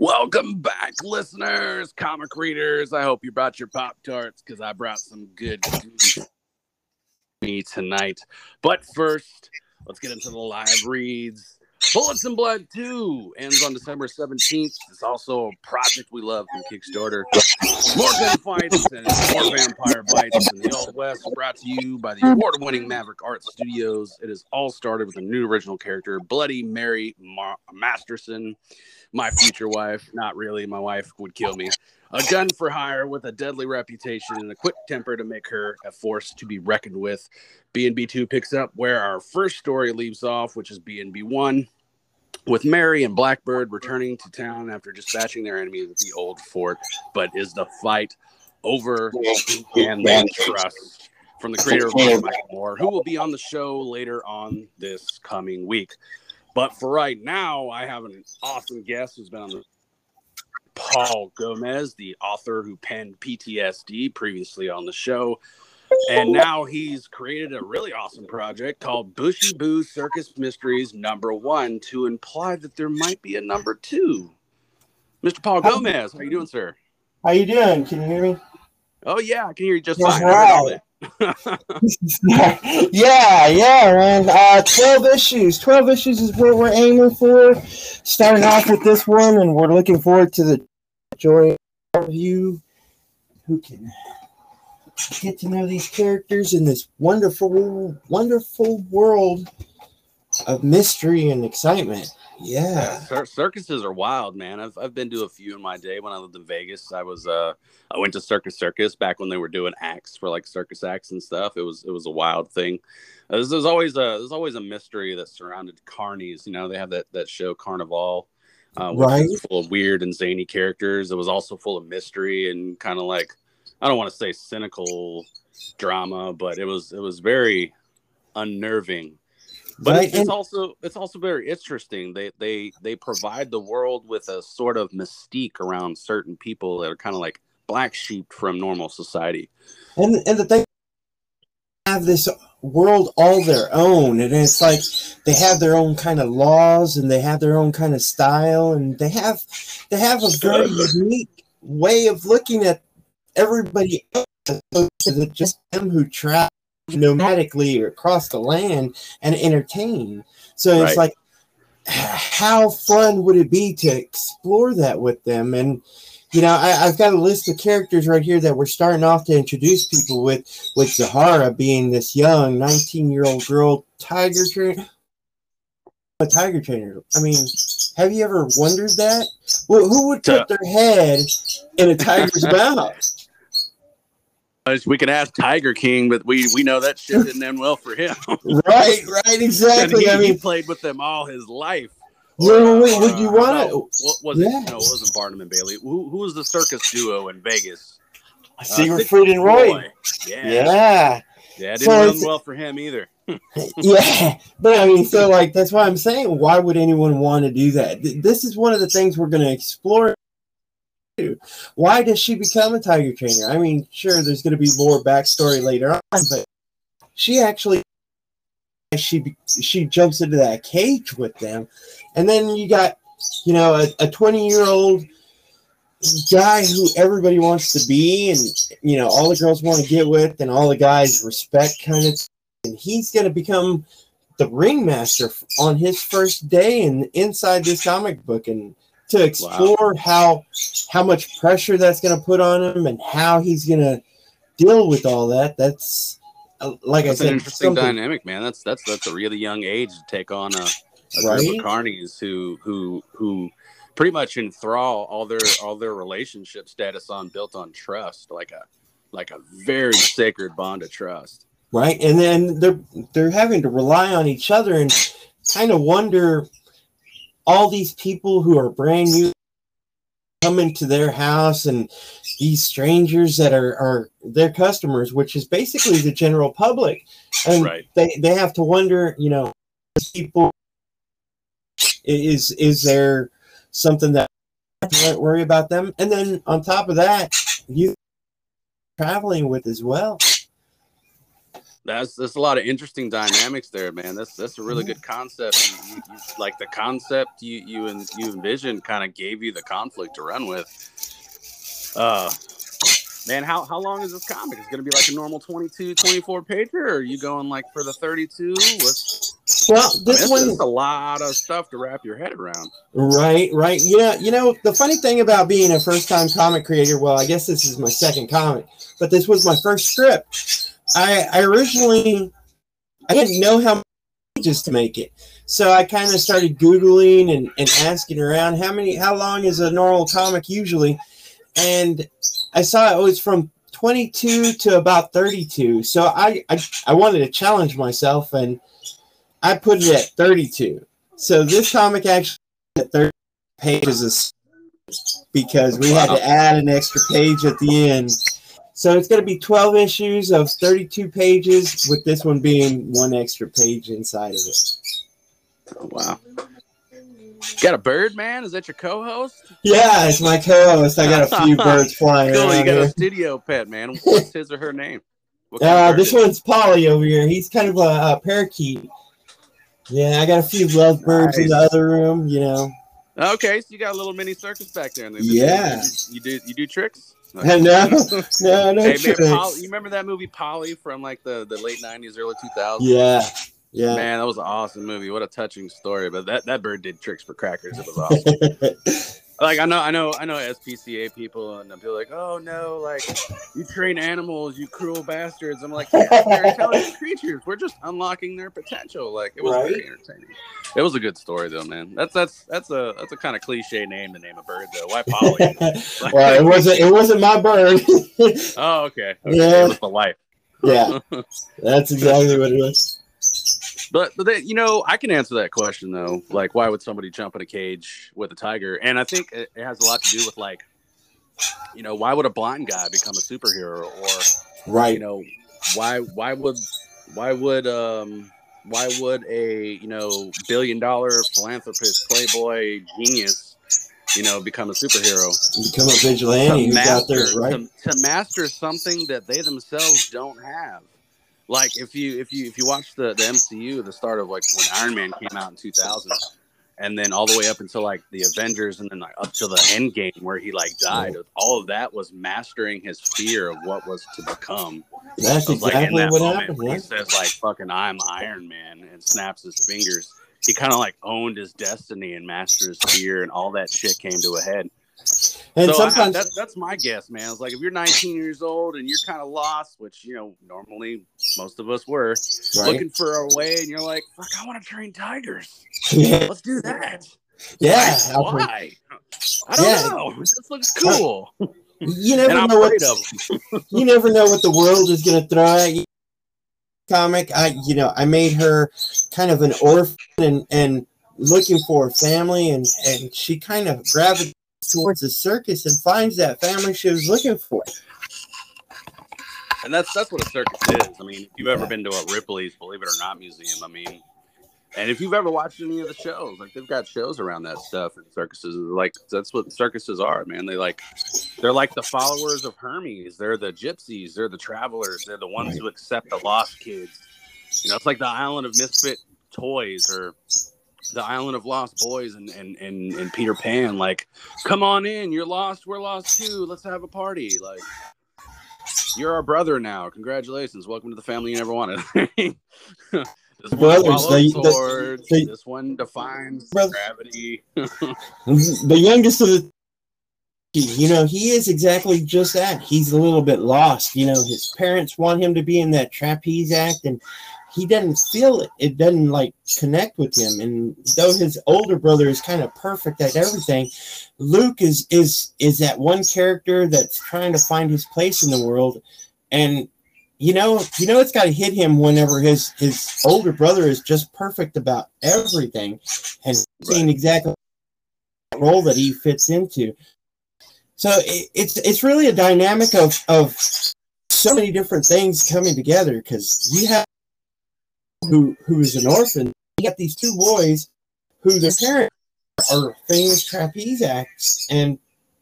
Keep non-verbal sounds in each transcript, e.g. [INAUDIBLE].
Welcome back, listeners, comic readers. I hope you brought your Pop Tarts because I brought some good me tonight. But first, let's get into the live reads. Bullets and Blood 2 ends on December 17th. It's also a project we love from Kickstarter. More gunfights and more vampire bites in the Old West, brought to you by the award winning Maverick Art Studios. It has all started with a new original character, Bloody Mary Mar- Masterson, my future wife. Not really, my wife would kill me. A gun for hire with a deadly reputation and a quick temper to make her a force to be reckoned with. BNB2 picks up where our first story leaves off, which is BNB1, with Mary and Blackbird returning to town after dispatching their enemies at the old fort. But is the fight over and trust? From the creator of Michael Moore, who will be on the show later on this coming week. But for right now, I have an awesome guest who's been on the Paul Gomez, the author who penned PTSD previously on the show. And now he's created a really awesome project called Booshie Boo Circus Mysteries number one to imply that there might be a number two. Mr. Paul Gomez, how you doing, sir? How you doing? Can you hear me? Oh yeah, I can hear you just That's fine. right. [LAUGHS] yeah, yeah, man. Uh, 12 issues. 12 issues is what we're aiming for. Starting off with this one, and we're looking forward to the joy of you who can get to know these characters in this wonderful, wonderful world of mystery and excitement. Yeah. Cir- circuses are wild, man. I've I've been to a few in my day. When I lived in Vegas, I was uh I went to Circus Circus back when they were doing acts for like circus acts and stuff. It was it was a wild thing. Uh, there's, there's always a there's always a mystery that surrounded carnies. You know, they have that that show Carnival, uh, Right. full of weird and zany characters. It was also full of mystery and kind of like I don't want to say cynical drama, but it was it was very unnerving but Right, it's, it's also it's also very interesting they they they provide the world with a sort of mystique around certain people that are kind of like black sheep from normal society And and the thing have this world all their own, and it's like they have their own kind of laws, and they have their own kind of style, and they have they have a very unique way of looking at everybody else. to just them who travel nomadically across the land and entertain. So it's Right. like, [SIGHS] how fun would it be to explore that with them? And you know, I, I've got a list of characters right here that we're starting off to introduce people with, with Zahara being this young 19 year old girl tiger trainer. A tiger trainer. I mean, have you ever wondered that? Well, who would put their head in a tiger's [LAUGHS] mouth? As we can ask tiger king but we we know that shit didn't end well for him [LAUGHS] Right, right, [LAUGHS] exactly. he, I he played with them all his life well, wait, would you Uh, want no, to? what was it no it wasn't barnum and bailey who, who was the circus duo in vegas Uh, Siegfried and Roy. yeah Yeah. yeah it didn't So it's- well for him either [LAUGHS] [LAUGHS] yeah, but I mean, so like that's why I'm saying, why would anyone want to do that? This is one of the things we're going to explore. Why does she become a tiger trainer? I mean, sure, there's going to be more backstory later on, but she actually she she jumps into that cage with them, and then you got you know a 20 year old guy who everybody wants to be, and you know all the girls want to get with, and all the guys respect kind of and he's going to become the ringmaster on his first day and inside this comic book and to explore how how much pressure that's going to put on him and how he's going to deal with all that that's Uh, like That's i said an interesting dynamic, man. That's that's that's a really young age to take on a, a group Right? of carnies who who who pretty much enthrall all their all their relationship status on built on trust, like a like a very sacred bond of trust. right and then they're they're having to rely on each other and kind of wonder all these people who are brand new come into their house and these strangers that are, are their customers which is basically the general public. And Right. they, they have to wonder you know people is is there something that worry about them? And then on top of that you traveling with as well That's that's a lot of interesting dynamics there, man. That's that's a really good concept. You, you, like the concept you you and you envisioned kind of gave you the conflict to run with. Uh, man, how how long is this comic? Is it going to be like a normal 22, 24 pager, or are you going like for the thirty two? What's Well, this one is a lot of stuff to wrap your head around. Right, right. You know, you know, the funny thing about being a first time comic creator, well, I guess this is my second comic, but this was my first script. I, I originally I didn't know how many pages to make it. So I kind of started Googling and, and asking around how many how long is a normal comic usually? And I saw it was from 22 to about 32. So I, I I wanted to challenge myself and I put it at 32. So this comic actually at 30 pages is because we had to add an extra page at the end. So it's going to be 12 issues of 32 pages, with this one being one extra page inside of it. Oh, wow. Got a bird, man? Is that your co-host? Yeah, it's my co-host. I got a few [LAUGHS] birds flying Cool, you got a here. studio pet, man. [LAUGHS] What's his or her name? Uh, this one's Polly over here. He's kind of a, a parakeet. Yeah, I got a few love lovebirds in the other room. You know, Okay, so you got a little mini circus back there. in the- Yeah. You do you do tricks? [LAUGHS] no, no, no hey man. Polly, you remember that movie Polly from like the, the late '90s, early 2000s? Yeah, yeah. Man, that was an awesome movie. What a touching story. But that, that bird did tricks for crackers. It was awesome. [LAUGHS] like I know, I know, I know SPCA people, and they'll be like, "Oh no, like you train animals, you cruel bastards." I'm like, yeah, they're intelligent [LAUGHS] creatures. We're just unlocking their potential. Like it was Right. very entertaining. It was a good story though, man. That's that's that's a that's a kind of cliche name to name a bird though. Why Polly? [LAUGHS] well, it wasn't. It wasn't my bird. oh, okay. okay. Yeah. It was the life. yeah, [LAUGHS] that's exactly what it was. But, but they, you know, I can answer that question though. Like, why would somebody jump in a cage with a tiger? And I think it, it has a lot to do with like, you know, why would a blind guy become a superhero? Or Right. you know, why why would why would um why would a you know billion dollar philanthropist playboy genius you know become a superhero? Become a vigilante. Who's out there, right? to, to master something that they themselves don't have. Like if you if you if you watch the the MCU, the start of like when Iron Man came out in 2000, and then all the way up until like the Avengers, and then like up to the End Game where he like died. All of that was mastering his fear of what was to become. That's So it's like exactly that what moment happened. Yeah. he says like "fucking I'm Iron Man" and snaps his fingers. He kind of like owned his destiny and mastered his fear, and all that shit came to a head And so I- sometimes, that, that's my guess, man. It's like if you're 19 years old and you're kind of lost, which you know normally most of us were, right? looking for a way, and you're like, "Fuck, I want to train tigers. [LAUGHS] Let's do that." yeah. Like, why? I don't Yeah. know. This just looks cool, You never I'm know what of [LAUGHS] you never know what the world is going to throw at you. Comic, I you know I made her kind of an orphan and and looking for a family, and and she kind of gravitates towards the circus and finds that family she was looking for. And that's that's what a circus is. I mean, if you've ever been to a Ripley's Believe It or Not museum, I mean, and if you've ever watched any of the shows, like they've got shows around that stuff and circuses. Like that's what circuses are, man. They like they're like the followers of Hermes. They're the gypsies. They're the travelers. They're the ones who accept the lost kids. You know, it's like the island of misfit toys or the island of lost boys and and and, and Peter Pan. Like, come on in. You're lost. We're lost too. Let's have a party. Like. You're our brother now. Congratulations. Welcome to the family you never wanted. [LAUGHS] this one Brothers, they- they- swords. they- this one defines Brother- gravity. [LAUGHS] The youngest of the, you know, he is exactly just that. He's a little bit lost. You know, his parents want him to be in that trapeze act, and he doesn't feel it. It doesn't like connect with him. And though his older brother is kind of perfect at everything, Luke is is is that one character that's trying to find his place in the world, and you know, you know, it's got to hit him whenever his his older brother is just perfect about everything, and seeing exactly role that he fits into. So it, it's it's really a dynamic of of so many different things coming together because you have who who is an orphan. You got these two boys who their parents are famous trapeze acts, and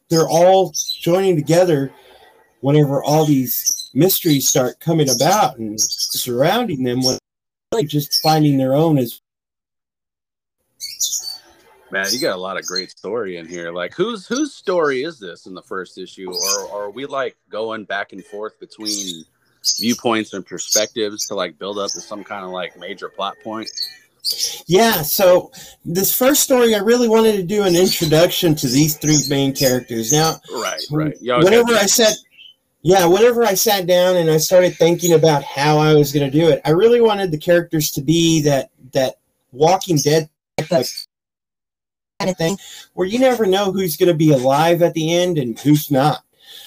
they're all joining together whenever all these mysteries start coming about and surrounding them when like just finding their own is Man, you got a lot of great story in here. Like, whose whose story is this in the first issue, or, or are we like going back and forth between viewpoints and perspectives to like build up to some kind of like major plot point? Yeah, so this first story, I really wanted to do an introduction to these three main characters. Now, right, right. whenever I said, yeah, whenever I sat down and I started thinking about how I was going to do it, I really wanted the characters to be that that Walking Dead like kind of thing where you never know who's going to be alive at the end and who's not.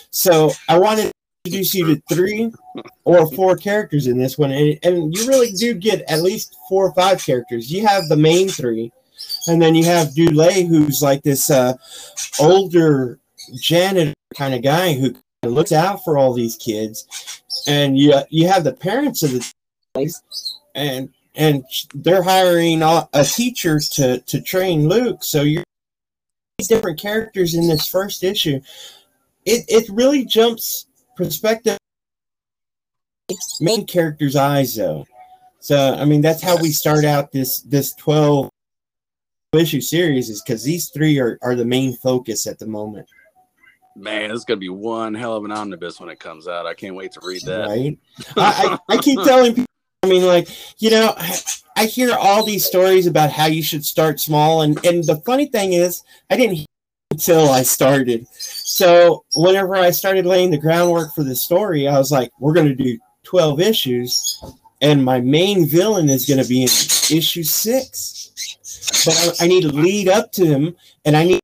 So I wanted introduce you to three or four characters in this one, and, and you really do get at least four or five characters. You have the main three, and then you have Dulé, who's like this uh, older janitor kind of guy who looks out for all these kids, and you you have the parents of the place, and and they're hiring a teacher to to train Luke. So you're these different characters in this first issue. It it really jumps perspective main character's eyes though. So I mean that's how we start out this this 12 issue series is because these three are, are the main focus at the moment. Man, it's gonna be one hell of an omnibus when it comes out. I can't wait to read that. Right. [LAUGHS] I, I, I keep telling people I mean, like, you know, I hear all these stories about how you should start small. And, and the funny thing is, I didn't hear until I started. So whenever I started laying the groundwork for the story, I was like, we're going to do 12 issues. And my main villain is going to be in issue six. But I, I need to lead up to him. And I need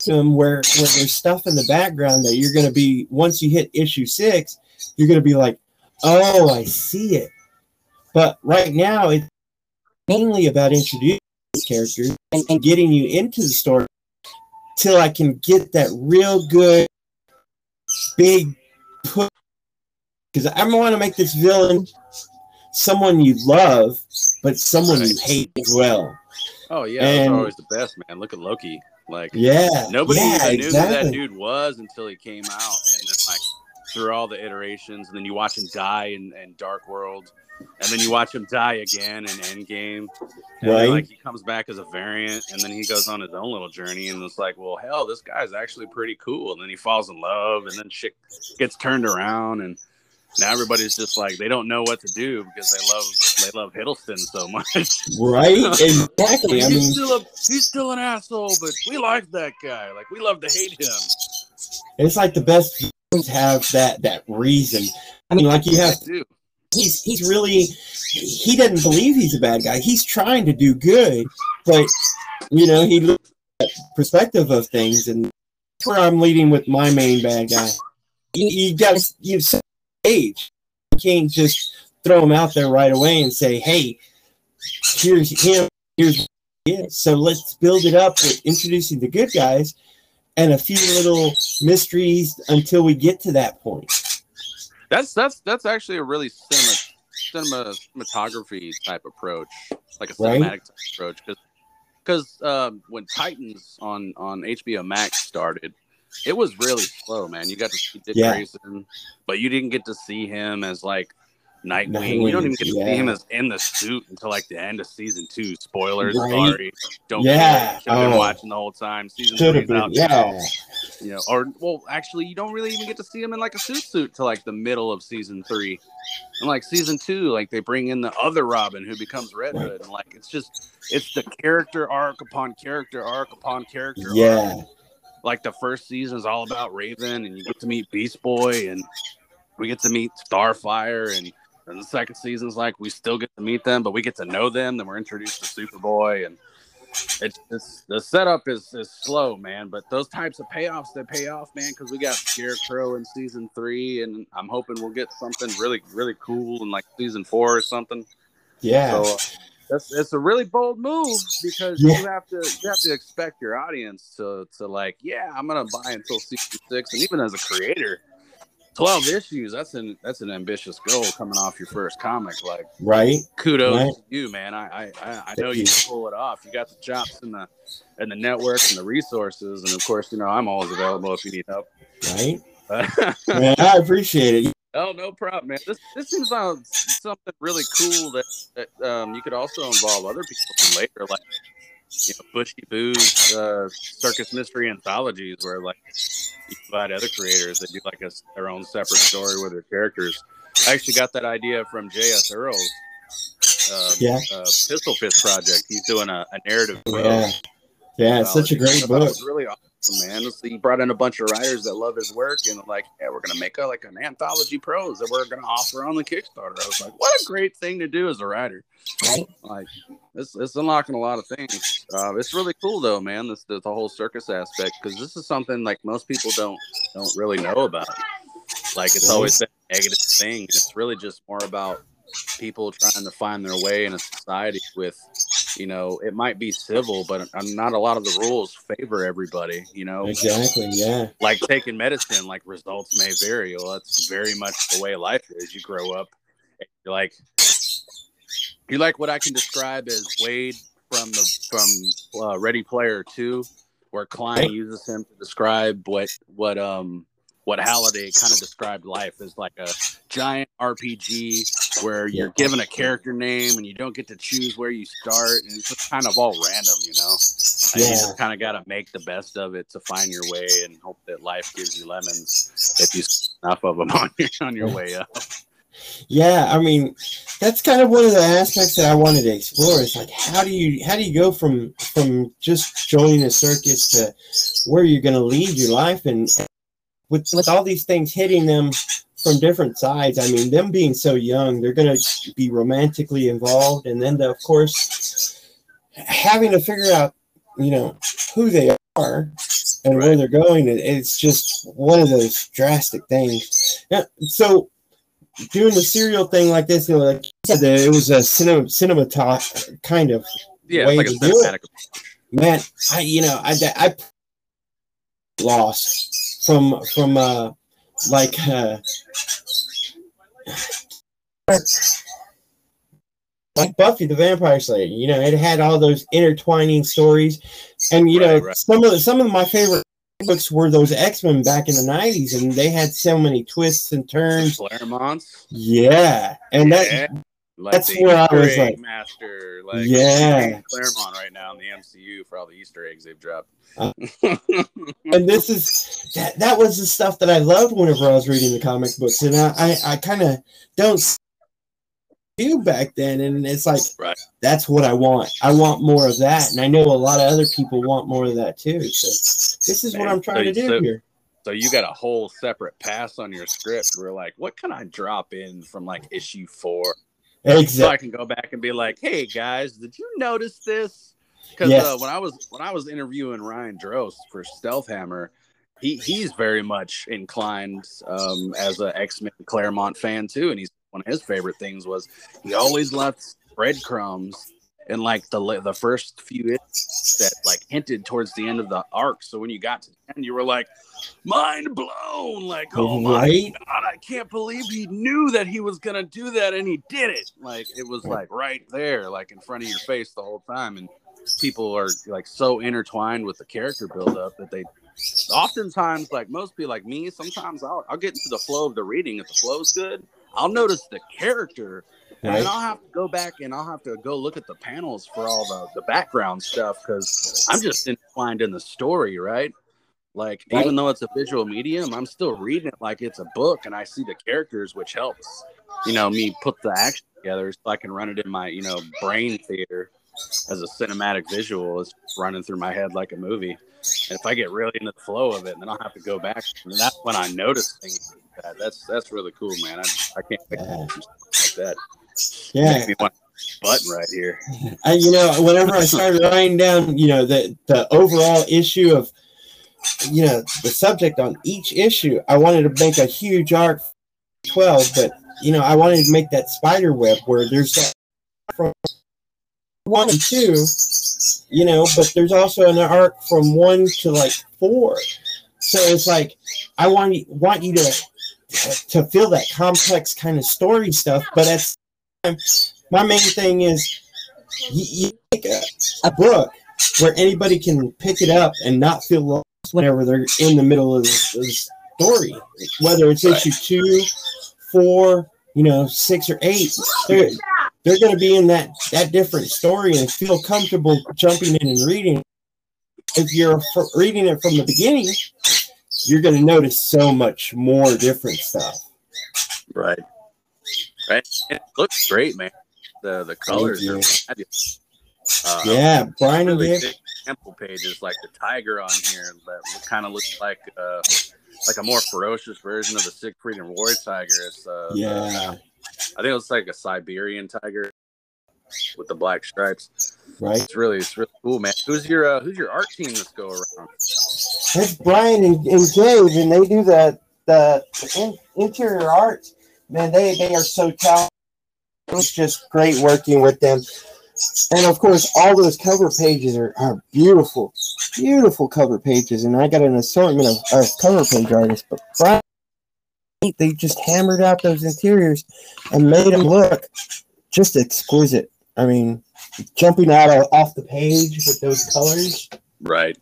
to him where, where there's stuff in the background that you're going to be, once you hit issue six, you're going to be like, oh, I see it but right now, it's mainly about introducing characters and, and getting you into the story till I can get that real good big push. Because I want to make this villain someone you love, but someone you hate as well. Oh yeah, and, always the best, man. Look at Loki. Like yeah, nobody yeah, knew exactly. who that dude was until he came out, and then like through all the iterations, and then you watch him die in, in Dark World, and then you watch him die again in Endgame. And right. like he comes back as a variant, and then he goes on his own little journey, and it's like, well, hell, this guy's actually pretty cool. And then he falls in love, and then shit gets turned around, and now everybody's just like they don't know what to do because they love they love Hiddleston so much. [LAUGHS] Right? Exactly. I he's mean, still a, he's still an asshole, but we like that guy. Like we love to hate him. It's like the best have that that reason. I mean, like you have he's he's really he doesn't believe he's a bad guy. He's trying to do good, but you know he looks at perspective of things, and that's where I'm leading with my main bad guy. You, you got you age. You can't just throw him out there right away and say, "Hey, here's him. Here's so let's build it up with introducing the good guys and a few little mysteries until we get to that point. That's that's that's actually a really cinema, cinema cinematography type approach, like a cinematic right? approach. Because because um, when Titans on on HBO Max started, it was really slow, man. You got to see Dick yeah. Grayson, but you didn't get to see him as like Nightwing. Nightwing. You don't even get to yeah. see him as in the suit until like the end of season two. Spoilers, right. sorry. Don't yeah. Should have been oh. watching the whole time. Season three is out yeah. now. You know, or well, actually, you don't really even get to see him in like a suit suit till like the middle of season three. And like season two, like they bring in the other Robin who becomes Red Hood, and like it's just it's the character arc upon character arc upon character. Yeah. Arc. Like the first season is all about Raven, and you get to meet Beast Boy, and we get to meet Starfire, and and the second season's like we still get to meet them, but we get to know them. Then we're introduced to Superboy, and it's just the setup is is slow, man. But those types of payoffs they pay off, man, because we got Scarecrow in season three, and I'm hoping we'll get something really really cool in like season four or something. Yeah. So, uh, that's it's a really bold move because yeah. you have to you have to expect your audience to to like yeah I'm gonna buy until season six and even as a creator 12 [LAUGHS] issues that's an that's an ambitious goal coming off your first comic like right kudos right. to you man. I, I i know you can pull it off. You got the chops and the and the network and the resources and of course you know i'm always available if you need help. Right. [LAUGHS] Man i appreciate it. Oh, no problem, man. This this seems like something really cool that that um, you could also involve other people in later, like you know, Booshie Boo's uh, circus mystery anthologies, where like you invite other creators that do like a, their own separate story with their characters. I actually got that idea from J.S. Earls. Uh, Yeah. uh, Pistol Fist project. He's doing a, a narrative. Yeah. Yeah, it's such a great book. It's really awesome, man. He brought in a bunch of writers that love his work, and like, yeah, we're gonna make a like an anthology prose that we're gonna offer on the Kickstarter. I was like, what a great thing to do as a writer. Like, it's it's unlocking a lot of things. Uh, it's really cool though, man. This the, the whole circus aspect because this is something like most people don't don't really know about. Like, it's always been a negative thing. It's really just more about people trying to find their way in a society with you know it might be civil but not a lot of the rules favor everybody you know Exactly. Yeah. like taking medicine like results may vary well that's very much the way life is you grow up you're like you're like what i can describe as wade from the from uh, ready player 2 where Cline uses him to describe what what um what Halliday kind of described life as like a giant RPG where you're given a character name and you don't get to choose where you start, and it's just kind of all random, you know. And you just kind of got to make the best of it to find your way and hope that life gives you lemons if you enough of them [LAUGHS] on your on your way up. Yeah, I mean, that's kind of one of the aspects that I wanted to explore. Is like, how do you how do you go from from just joining a circus to where you're going to lead your life, and with with all these things hitting them from different sides. I mean, them being so young, they're going to be romantically involved, and then of course having to figure out, you know, who they are and where they're going. it- It's just one of those drastic things. Yeah, so doing the serial thing like this, you know, like you said, that it was a cinema cinematog kind of Yeah, Way it's like a to do it. man. I you know I I lost from from uh like uh like Buffy the Vampire Slayer. You know, it had all those intertwining stories, and you know Right, some of the, some of my favorite books were those X Men back in the '90s, and they had so many twists and turns. Claremonts. Yeah, and that Yeah. Like that's the where I was egg like- master. Like Yeah. Claremont right now in the MCU for all the Easter eggs they've dropped. Uh, and this is that that was the stuff that I loved whenever I was reading the comic books, and I I, I kind of don't do back then, and it's like Right. that's what I want. I want more of that, and I know a lot of other people want more of that too. So this is what I'm trying to do so- here. So you got a whole separate pass on your script. We're like, what can I drop in from like issue four? So I can go back and be like, hey guys, did you notice this? Because Yes. uh, when I was when I was interviewing Ryan Drost for Stealth Hammer, he he's very much inclined um, as a X Men Claremont fan too, and he's one of his favorite things was he always left breadcrumbs in like the the first few that like hinted towards the end of the arc. So when you got to the end, you were like, mind blown, like oh [LAUGHS] my? God, I can't believe he knew that he was gonna do that and he did it. Like it was like right there, like in front of your face the whole time. And people are like so intertwined with the character buildup that they oftentimes like most people like me, sometimes I'll I'll get into the flow of the reading. If the flow's good, I'll notice the character and Right. I'll have to go back and I'll have to go look at the panels for all the, the background stuff because I'm just entwined in the story, right? Like, Right. even though it's a visual medium, I'm still reading it like it's a book and I see the characters, which helps, you know, me put the action together so I can run it in my, you know, brain theater as a cinematic visual. It's running through my head like a movie. And if I get really into the flow of it, then I'll have to go back. And that's when I notice things like that. That's that's really cool, man. I, I can't think Yeah. like that. Yeah. Make me want a button right here. [LAUGHS] I, you know, whenever I started writing down, you know, the the overall issue of, you know, the subject on each issue, I wanted to make a huge arc, twelve, but you know, I wanted to make that spider web where there's that from one and two, you know, but there's also an arc from one to like four. So it's like I want you want you to to feel that complex kind of story stuff, but at time, my main thing is you, you make a, a book where anybody can pick it up and not feel whenever they're in the middle of the, story, whether it's Right. issue two, four, you know, six or eight, they're, they're going to be in that that different story and feel comfortable jumping in and reading. If you're reading it from the beginning, you're going to notice so much more different stuff. Right. Right. It looks great, man. The the colors are fabulous. Uh, yeah, Brian really big sample pages like the tiger on here that kind of looks like uh, like a more ferocious version of the Siegfried and Roy tiger. It's uh, yeah, I think it looks like a Siberian tiger with the black stripes. Right. It's really it's really cool, man. Who's your uh, who's your art team this go around? It's Brian and, and Gabe, and they do the the in, interior art. Man, they they are so talented. It was just great working with them. And of course, all those cover pages are, are beautiful, beautiful cover pages. And I got an assortment of, of cover page artists, but Brian, they just hammered out those interiors and made them look just exquisite. I mean, jumping out of, off the page with those colors. Right.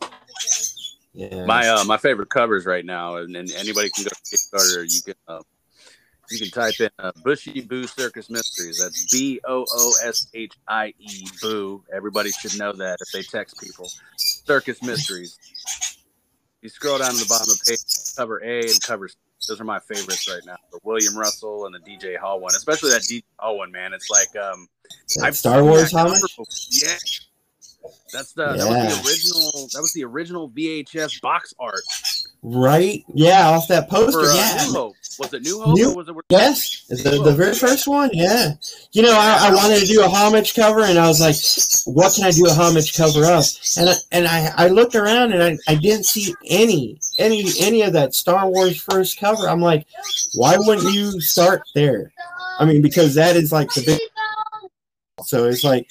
Yeah. My uh, my favorite covers right now, and, and anybody can go to Kickstarter. You can uh, you can type in uh, Booshie Boo Circus Mysteries. That's B O O S H I E Boo. Everybody should know that if they text people. Circus Mysteries. You scroll down to the bottom of the page, cover A and cover. C. Those are my favorites right now. The William Russell and the DJ Hall one, especially that DJ Hall one, man. It's like um, I've Star Wars homage. Yeah, that's the yeah. that was the original. That was the original VHS box art. Right? Yeah, off that poster. For, uh, yeah. New Hope. Was it New Hope? New, was it, yes, the, the very first one. Yeah. You know, I, I, wanted to do a homage cover, and I was like, "What can I do a homage cover of?" And I, and I, I looked around, and I, I didn't see any any any of that Star Wars first cover. I'm like, why wouldn't you start there? I mean, because that is like the big. So it's like,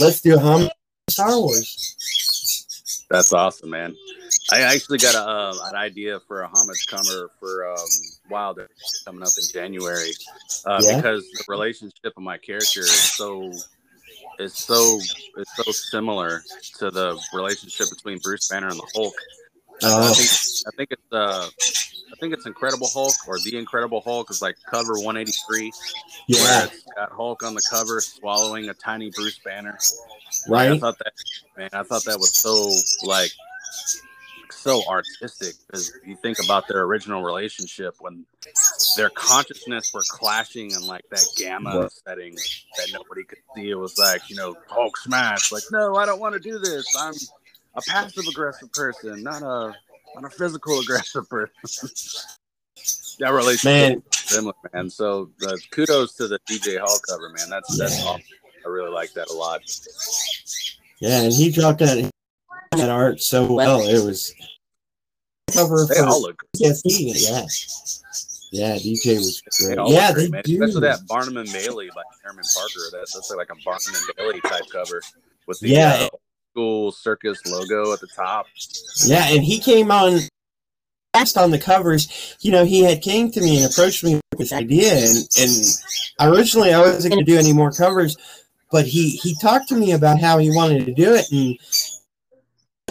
let's do a homage Star Wars. That's awesome, man. I actually got a, uh, an idea for a homage cover for um, Wild Oni coming up in January uh, yeah. because the relationship of my character is so is so is so similar to the relationship between Bruce Banner and the Hulk. Oh. I think I think it's uh I think it's Incredible Hulk or the Incredible Hulk is like cover 183. Yeah, it's got Hulk on the cover swallowing a tiny Bruce Banner. Right. I thought that man, I thought that was so like so artistic because you think about their original relationship when their consciousness were clashing in like that gamma setting that nobody could see. It was like, you know, Hulk smash, like, no, I don't want to do this. I'm a passive aggressive person, not a not a physical [LAUGHS] aggressive person. that relationship man. similar, man. So uh, kudos to the DJ Hall cover, man. That's that's awesome. I really like that a lot. Yeah, and he dropped that that art so well. It was cover they for all look PTSD. Yeah, yeah, DJ was great. They yeah, great, they do. Especially that Barnum and Bailey by Herman Parker. That's that's like a Barnum and Bailey type cover with the yeah. Uh, school circus logo at the top. Yeah, and he came on last on the covers. You know, he had came to me and approached me with this idea, and and originally I wasn't going to do any more covers, but he he talked to me about how he wanted to do it, and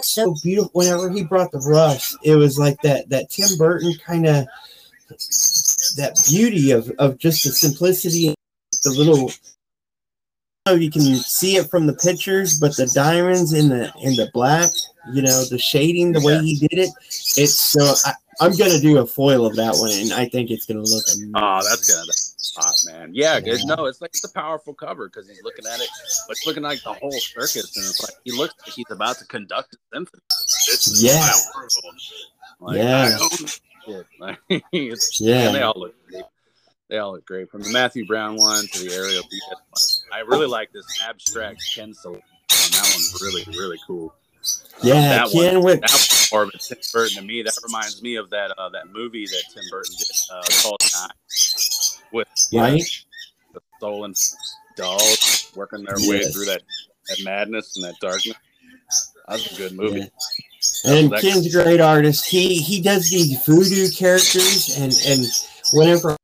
so beautiful. Whenever he brought the brush, it was like that that Tim Burton kind of that beauty of of just the simplicity, the little. You can see it from the pictures, but the diamonds in the in the black, you know, the shading, the way he did it, it's so. I, I'm gonna do a foil of that one, and I think it's gonna look amazing. Oh, that's good hot, man. Yeah, yeah. no, it's like it's a powerful cover because he's looking at it, but it's looking like the whole circus, and it's like he looks like he's about to conduct a symphony. This [LAUGHS] yeah. Like, yeah. Like, yeah. they all look great. They all look great. From the Matthew Brown one to the Ariel I really like this abstract pencil. Salone. That one's really, really cool. Yeah, that Ken one, with that of a Tim Burton to me. That reminds me of that uh, that movie that Tim Burton did uh, called Nine with right? the stolen dolls working their yes. way through that, that madness and that darkness. That's a good movie. Yeah. And Ken's a great artist. He he does these voodoo characters, and and whenever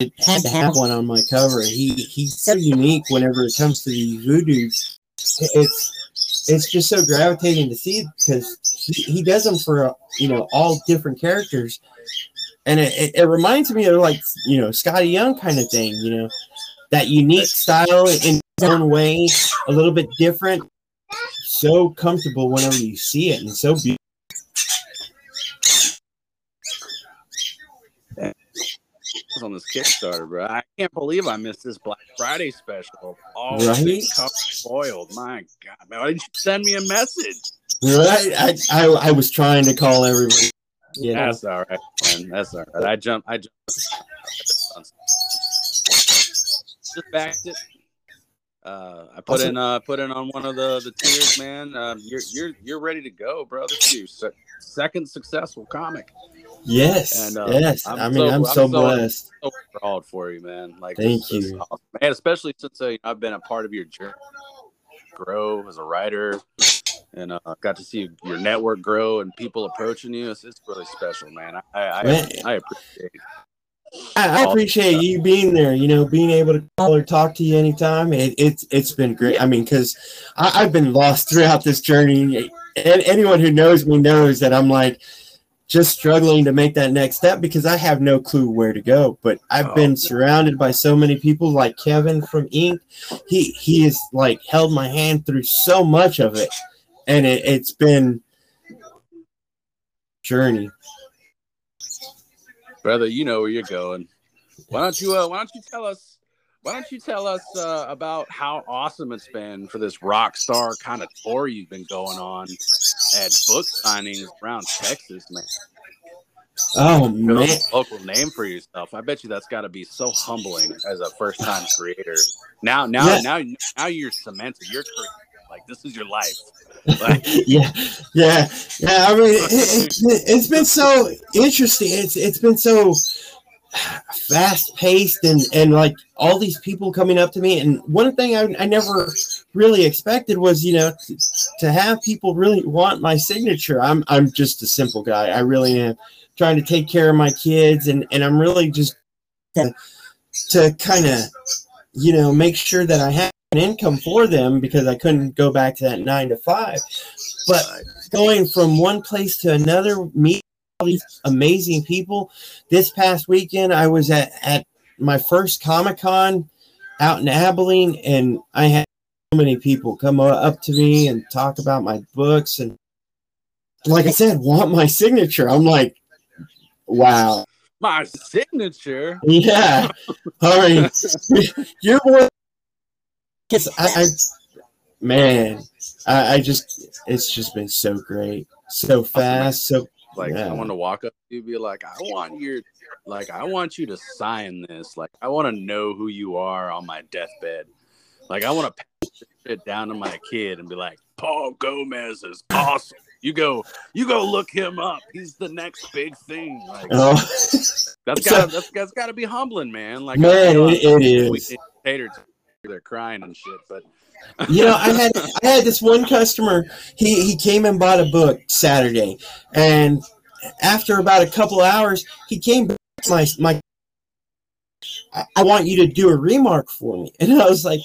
I had to have one on my cover, he he's so unique. Whenever it comes to the voodoo, it's it's just so gravitating to see because he, he does them for you know all different characters and it, it, it reminds me of like you know Skottie Young kind of thing. You know, that unique style in his own way, a little bit different. So comfortable whenever you see it, and so beautiful. on this Kickstarter, bro. I can't believe I missed this Black Friday special. All Right? spoiled. My God, man. Why didn't you send me a message? Right? I, I I was trying to call everybody. You know? That's all right, man. That's all right. I jumped. I jumped. Just backed it. Uh, I put Awesome. in uh put in on one of the the tiers, man. Um, you're you're you're ready to go, bro. This is your se- second successful comic. Yes, And, uh, yes. I'm i mean, so- I'm I'm so so- blessed. So proud for you, man. Like, Thank this- this is you. awesome. man. Especially since uh, I've been a part of your journey, grow as a writer, and uh, got to see your network grow and people approaching you. It's, it's really special, man. I I, Man. I, I appreciate. I, I appreciate you being there. You know, being able to call or talk to you anytime. It, it's it's been great. I mean, because I've been lost throughout this journey, and anyone who knows me knows that I'm like just struggling to make that next step because I have no clue where to go. But I've Oh, been surrounded by so many people, like Kevin from Inc. He he has like held my hand through so much of it, and it, it's been journey. brother. You know where you're going. Why don't you uh, Why don't you tell us? Why don't you tell us uh, about how awesome it's been for this rock star kind of tour you've been going on at book signings around Texas, man? Oh man, local name for yourself. I bet you that's got to be so humbling as a first time creator. Now, now, Yeah. now, now you're cemented. You're like this is your life. [LAUGHS] Like, yeah, yeah, yeah. I mean, it, it, it's been so interesting. It's it's been so fast paced and and like all these people coming up to me. And one thing I, I never really expected was you know to, to have people really want my signature. I'm I'm just a simple guy. I really am trying to take care of my kids and and I'm really just to, to kind of you know make sure that I have an income for them because I couldn't go back to that nine to five. But going from one place to another, meeting all these amazing people. This past weekend, I was at, at my first Comic Con out in Abilene, and I had so many people come up to me and talk about my books. And like I said, want my signature. I'm like, wow. my signature. Yeah. I mean, [LAUGHS] you're one. I, I, man, I, I just, it's just been so great, so fast, so Like Yeah. I want to walk up to you, and be like, I want your, like I want you to sign this. Like I want to know who you are on my deathbed. Like I want to pass this shit down to my kid and be like, Paul Gomez is awesome. You go, you go look him up. He's the next big thing. Like oh, that's [LAUGHS] so- got that's, that's got to be humbling, man. Like Man, it- it we is. Cater to they're crying and shit, but you know, I had I had this one customer. He he came and bought a book Saturday, and after about a couple hours, he came back to my my. I, want you to do a remark for me, [LAUGHS] and I was like,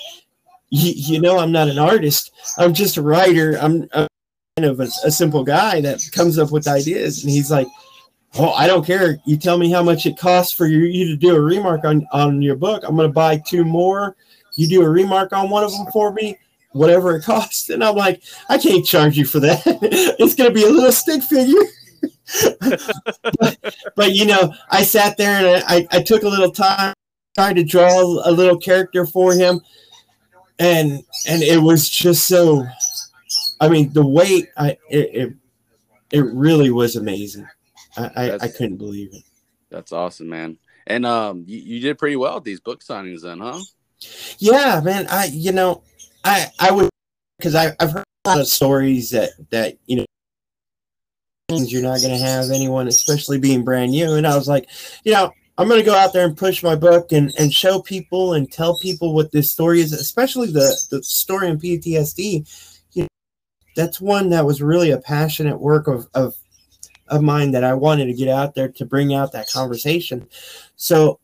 you, you know, I'm not an artist. I'm just a writer. I'm, I'm kind of a, a simple guy that comes up with ideas, and he's like. Oh, I don't care. You tell me how much it costs for you, you to do a remark on, on your book. I'm going to buy two more. You do a remark on one of them for me whatever it costs. And I'm like, I can't charge you for that. [LAUGHS] it's going to be a little stick figure. but, [LAUGHS] but, you know, I sat there and I, I took a little time, tried to draw a little character for him. And, and it was just so, I mean, the weight, I, it, it, it really was amazing. I, I, I couldn't believe it. that's awesome, man. And um, you, you did pretty well at these book signings, then, huh? Yeah, man. I you know, I I would because I I've heard a lot of stories that that you know you're not going to have anyone, especially being brand new. And I was like, you know, I'm going to go out there and push my book and and show people and tell people what this story is, especially the the story in PTSD. You know, that's one that was really a passionate work of of of mine that I wanted to get out there to bring out that conversation. So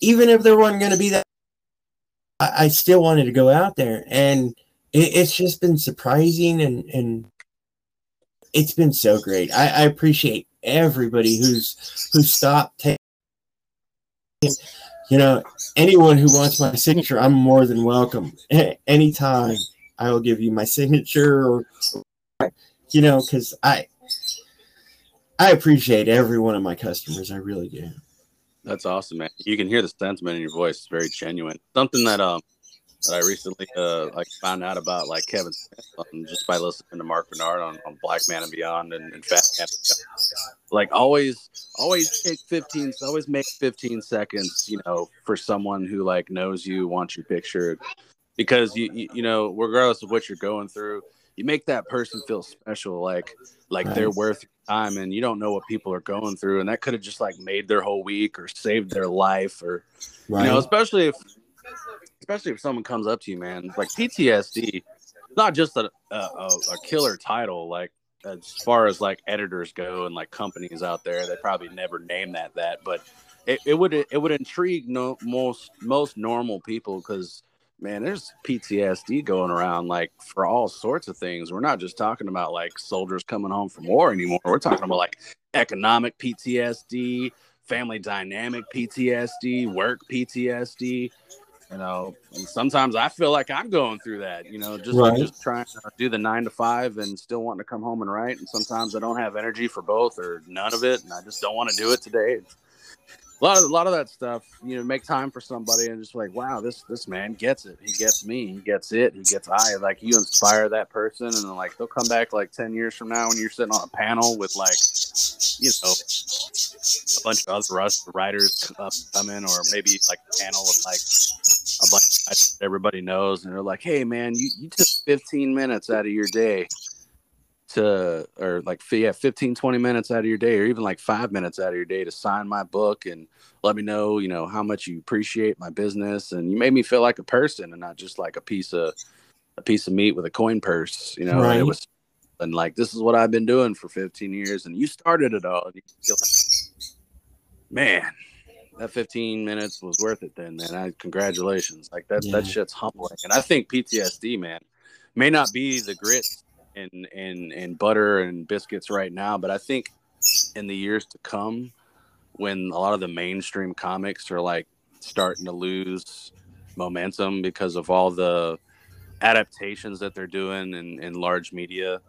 even if there wasn't going to be that I, I still wanted to go out there, and it, it's just been surprising, and and it's been so great. I, I appreciate everybody who's who stopped taking. You know, anyone who wants my signature, I'm more than welcome. anytime, I will give you my signature, or you know, because I I appreciate every one of my customers. I really do. That's awesome, man. You can hear the sentiment in your voice. It's very genuine. Something that um that I recently uh like found out about like Kevin just by listening to Mark Bernard on, on Black Man and Beyond and, and Fat Man. Like always, always take fifteen. Always make fifteen seconds. You know, for someone who like knows you, wants your picture, because you you, you know regardless of what you're going through, you make that person feel special. Like like they're worth time and you don't know what people are going through and that could have just like made their whole week or saved their life or right. you know especially if especially if someone comes up to you man like ptsd not just a, a, a killer title like as far as like editors go and like companies out there they probably never name that that but it, it would it would intrigue no most most normal people because man, there's PTSD going around like for all sorts of things. We're not just talking about like soldiers coming home from war anymore. We're talking about like economic PTSD, family dynamic PTSD, work PTSD. You know, and sometimes I feel like I'm going through that. You know, just right. just trying to do the nine to five and still wanting to come home and write. And sometimes I don't have energy for both or none of it, and I just don't want to do it today. It's, a lot of a lot of that stuff, you know, make time for somebody and just like, wow, this this man gets it. He gets me. He gets it. He gets I. Like you inspire that person, and like they'll come back like ten years from now when you're sitting on a panel with like, you know, a bunch of other writers up coming, or maybe like a panel with like a bunch everybody knows, and they're like, hey man, you you took 15 minutes out of your day to or like yeah 15 20 minutes out of your day or even like five minutes out of your day to sign my book and let me know you know how much you appreciate my business. And you made me feel like a person and not just like a piece of a piece of meat with a coin purse you know? Right. it was and like this is what i've been doing for 15 years and you started it all and you feel like man that 15 minutes was worth it then man. I, congratulations. Like that yeah. that shit's humbling. And i think ptsd man may not be the grit and and and butter and biscuits right now, but I think in the years to come, when a lot of the mainstream comics are like starting to lose momentum because of all the adaptations that they're doing in, in large media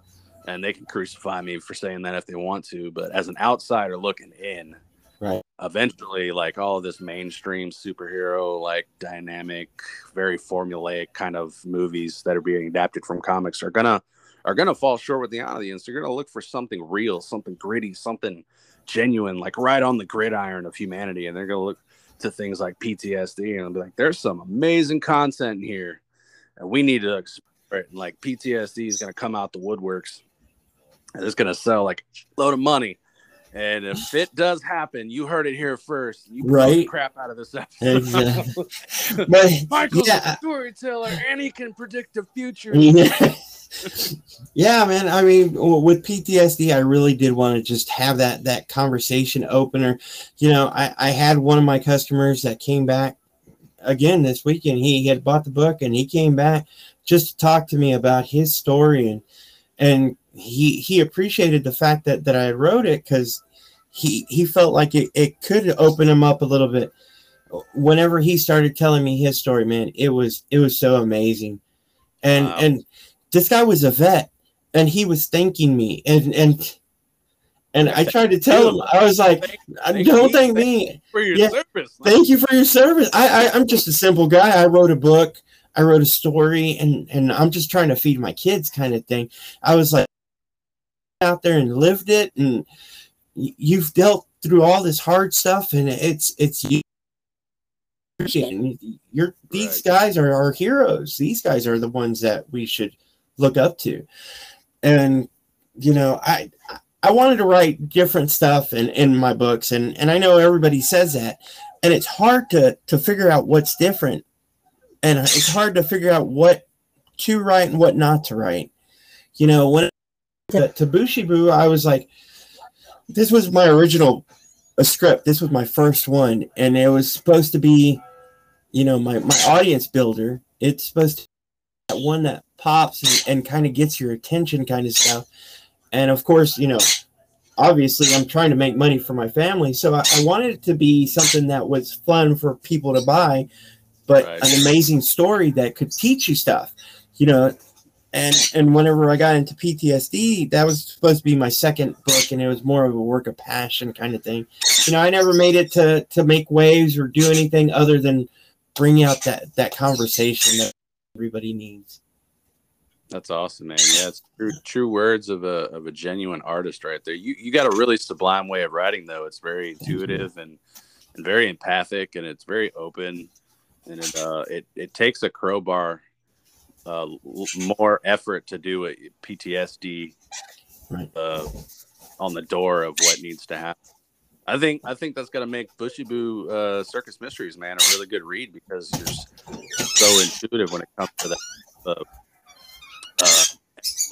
and they can crucify me for saying that if they want to but as an outsider looking in right. eventually like all of this mainstream superhero like dynamic very formulaic kind of movies that are being adapted from comics are gonna are going to fall short with the audience. They're going to look for something real, something gritty, something genuine, like right on the gridiron of humanity. And they're going to look to things like PTSD and be like, there's some amazing content here. And we need to it. And like PTSD is going to come out the woodworks and it's going to sell like a load of money. And if [LAUGHS] it does happen, you heard it here first. You right crap out of this episode. Exactly. [LAUGHS] but, Michael's yeah. a storyteller and he can predict the future. Yeah yeah, man. I mean, with PTSD, I really did want to just have that that conversation opener. You know, I, I had one of my customers that came back again this weekend. He had bought the book and he came back just to talk to me about his story and and he he appreciated the fact that that I wrote it because he he felt like it, it could open him up a little bit. Whenever he started telling me his story, man, it was it was so amazing. And wow. and this guy was a vet and he was thanking me and and and I tried to tell him, I was like, thank, don't thank me for your yeah, service. Thank you for your service. I, I I'm just a simple guy. I wrote a book, I wrote a story, and and I'm just trying to feed my kids, kind of thing. I was like out there and lived it, and you've dealt through all this hard stuff, and it's it's you. You're these right. guys are our heroes. These guys are the ones that we should look up to. And you know, I I wanted to write different stuff in, in my books, and, and I know everybody says that. And it's hard to to figure out what's different. And it's hard to figure out what to write and what not to write. You know, when to, to Booshie Boo, I was like, this was my original a script. This was my first one, and it was supposed to be, you know, my, my audience builder. It's supposed to that one that pops and, and kind of gets your attention kind of stuff. And of course, you know, obviously I'm trying to make money for my family. So I, I wanted it to be something that was fun for people to buy, but Right. an amazing story that could teach you stuff, you know. And and whenever I got into PTSD, that was supposed to be my second book, and it was more of a work of passion kind of thing. You know, I never made it to to make waves or do anything other than bring out that that conversation that everybody needs. That's awesome, man. Yeah, it's true, true words of a of a genuine artist right there. You you got a really sublime way of writing though. It's very intuitive and and very empathic and it's very open and it uh it, it takes a crowbar uh more effort to do it PTSD Right. uh on the door of what needs to happen. I think I think that's gonna make Booshie Boo uh Circus Mysteries, man, a really good read because you're so intuitive when it comes to that uh, uh,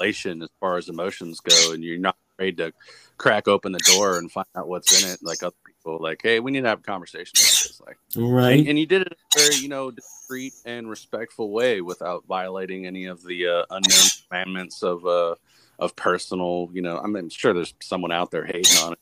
as far as emotions go, and you're not afraid to crack open the door and find out what's in it. Like other people, like, hey, we need to have a conversation about this. Like, Right. and, and you did it in a very, you know, discreet and respectful way without violating any of the uh, unknown commandments of of personal. You know, I mean, I'm sure there's someone out there hating on it.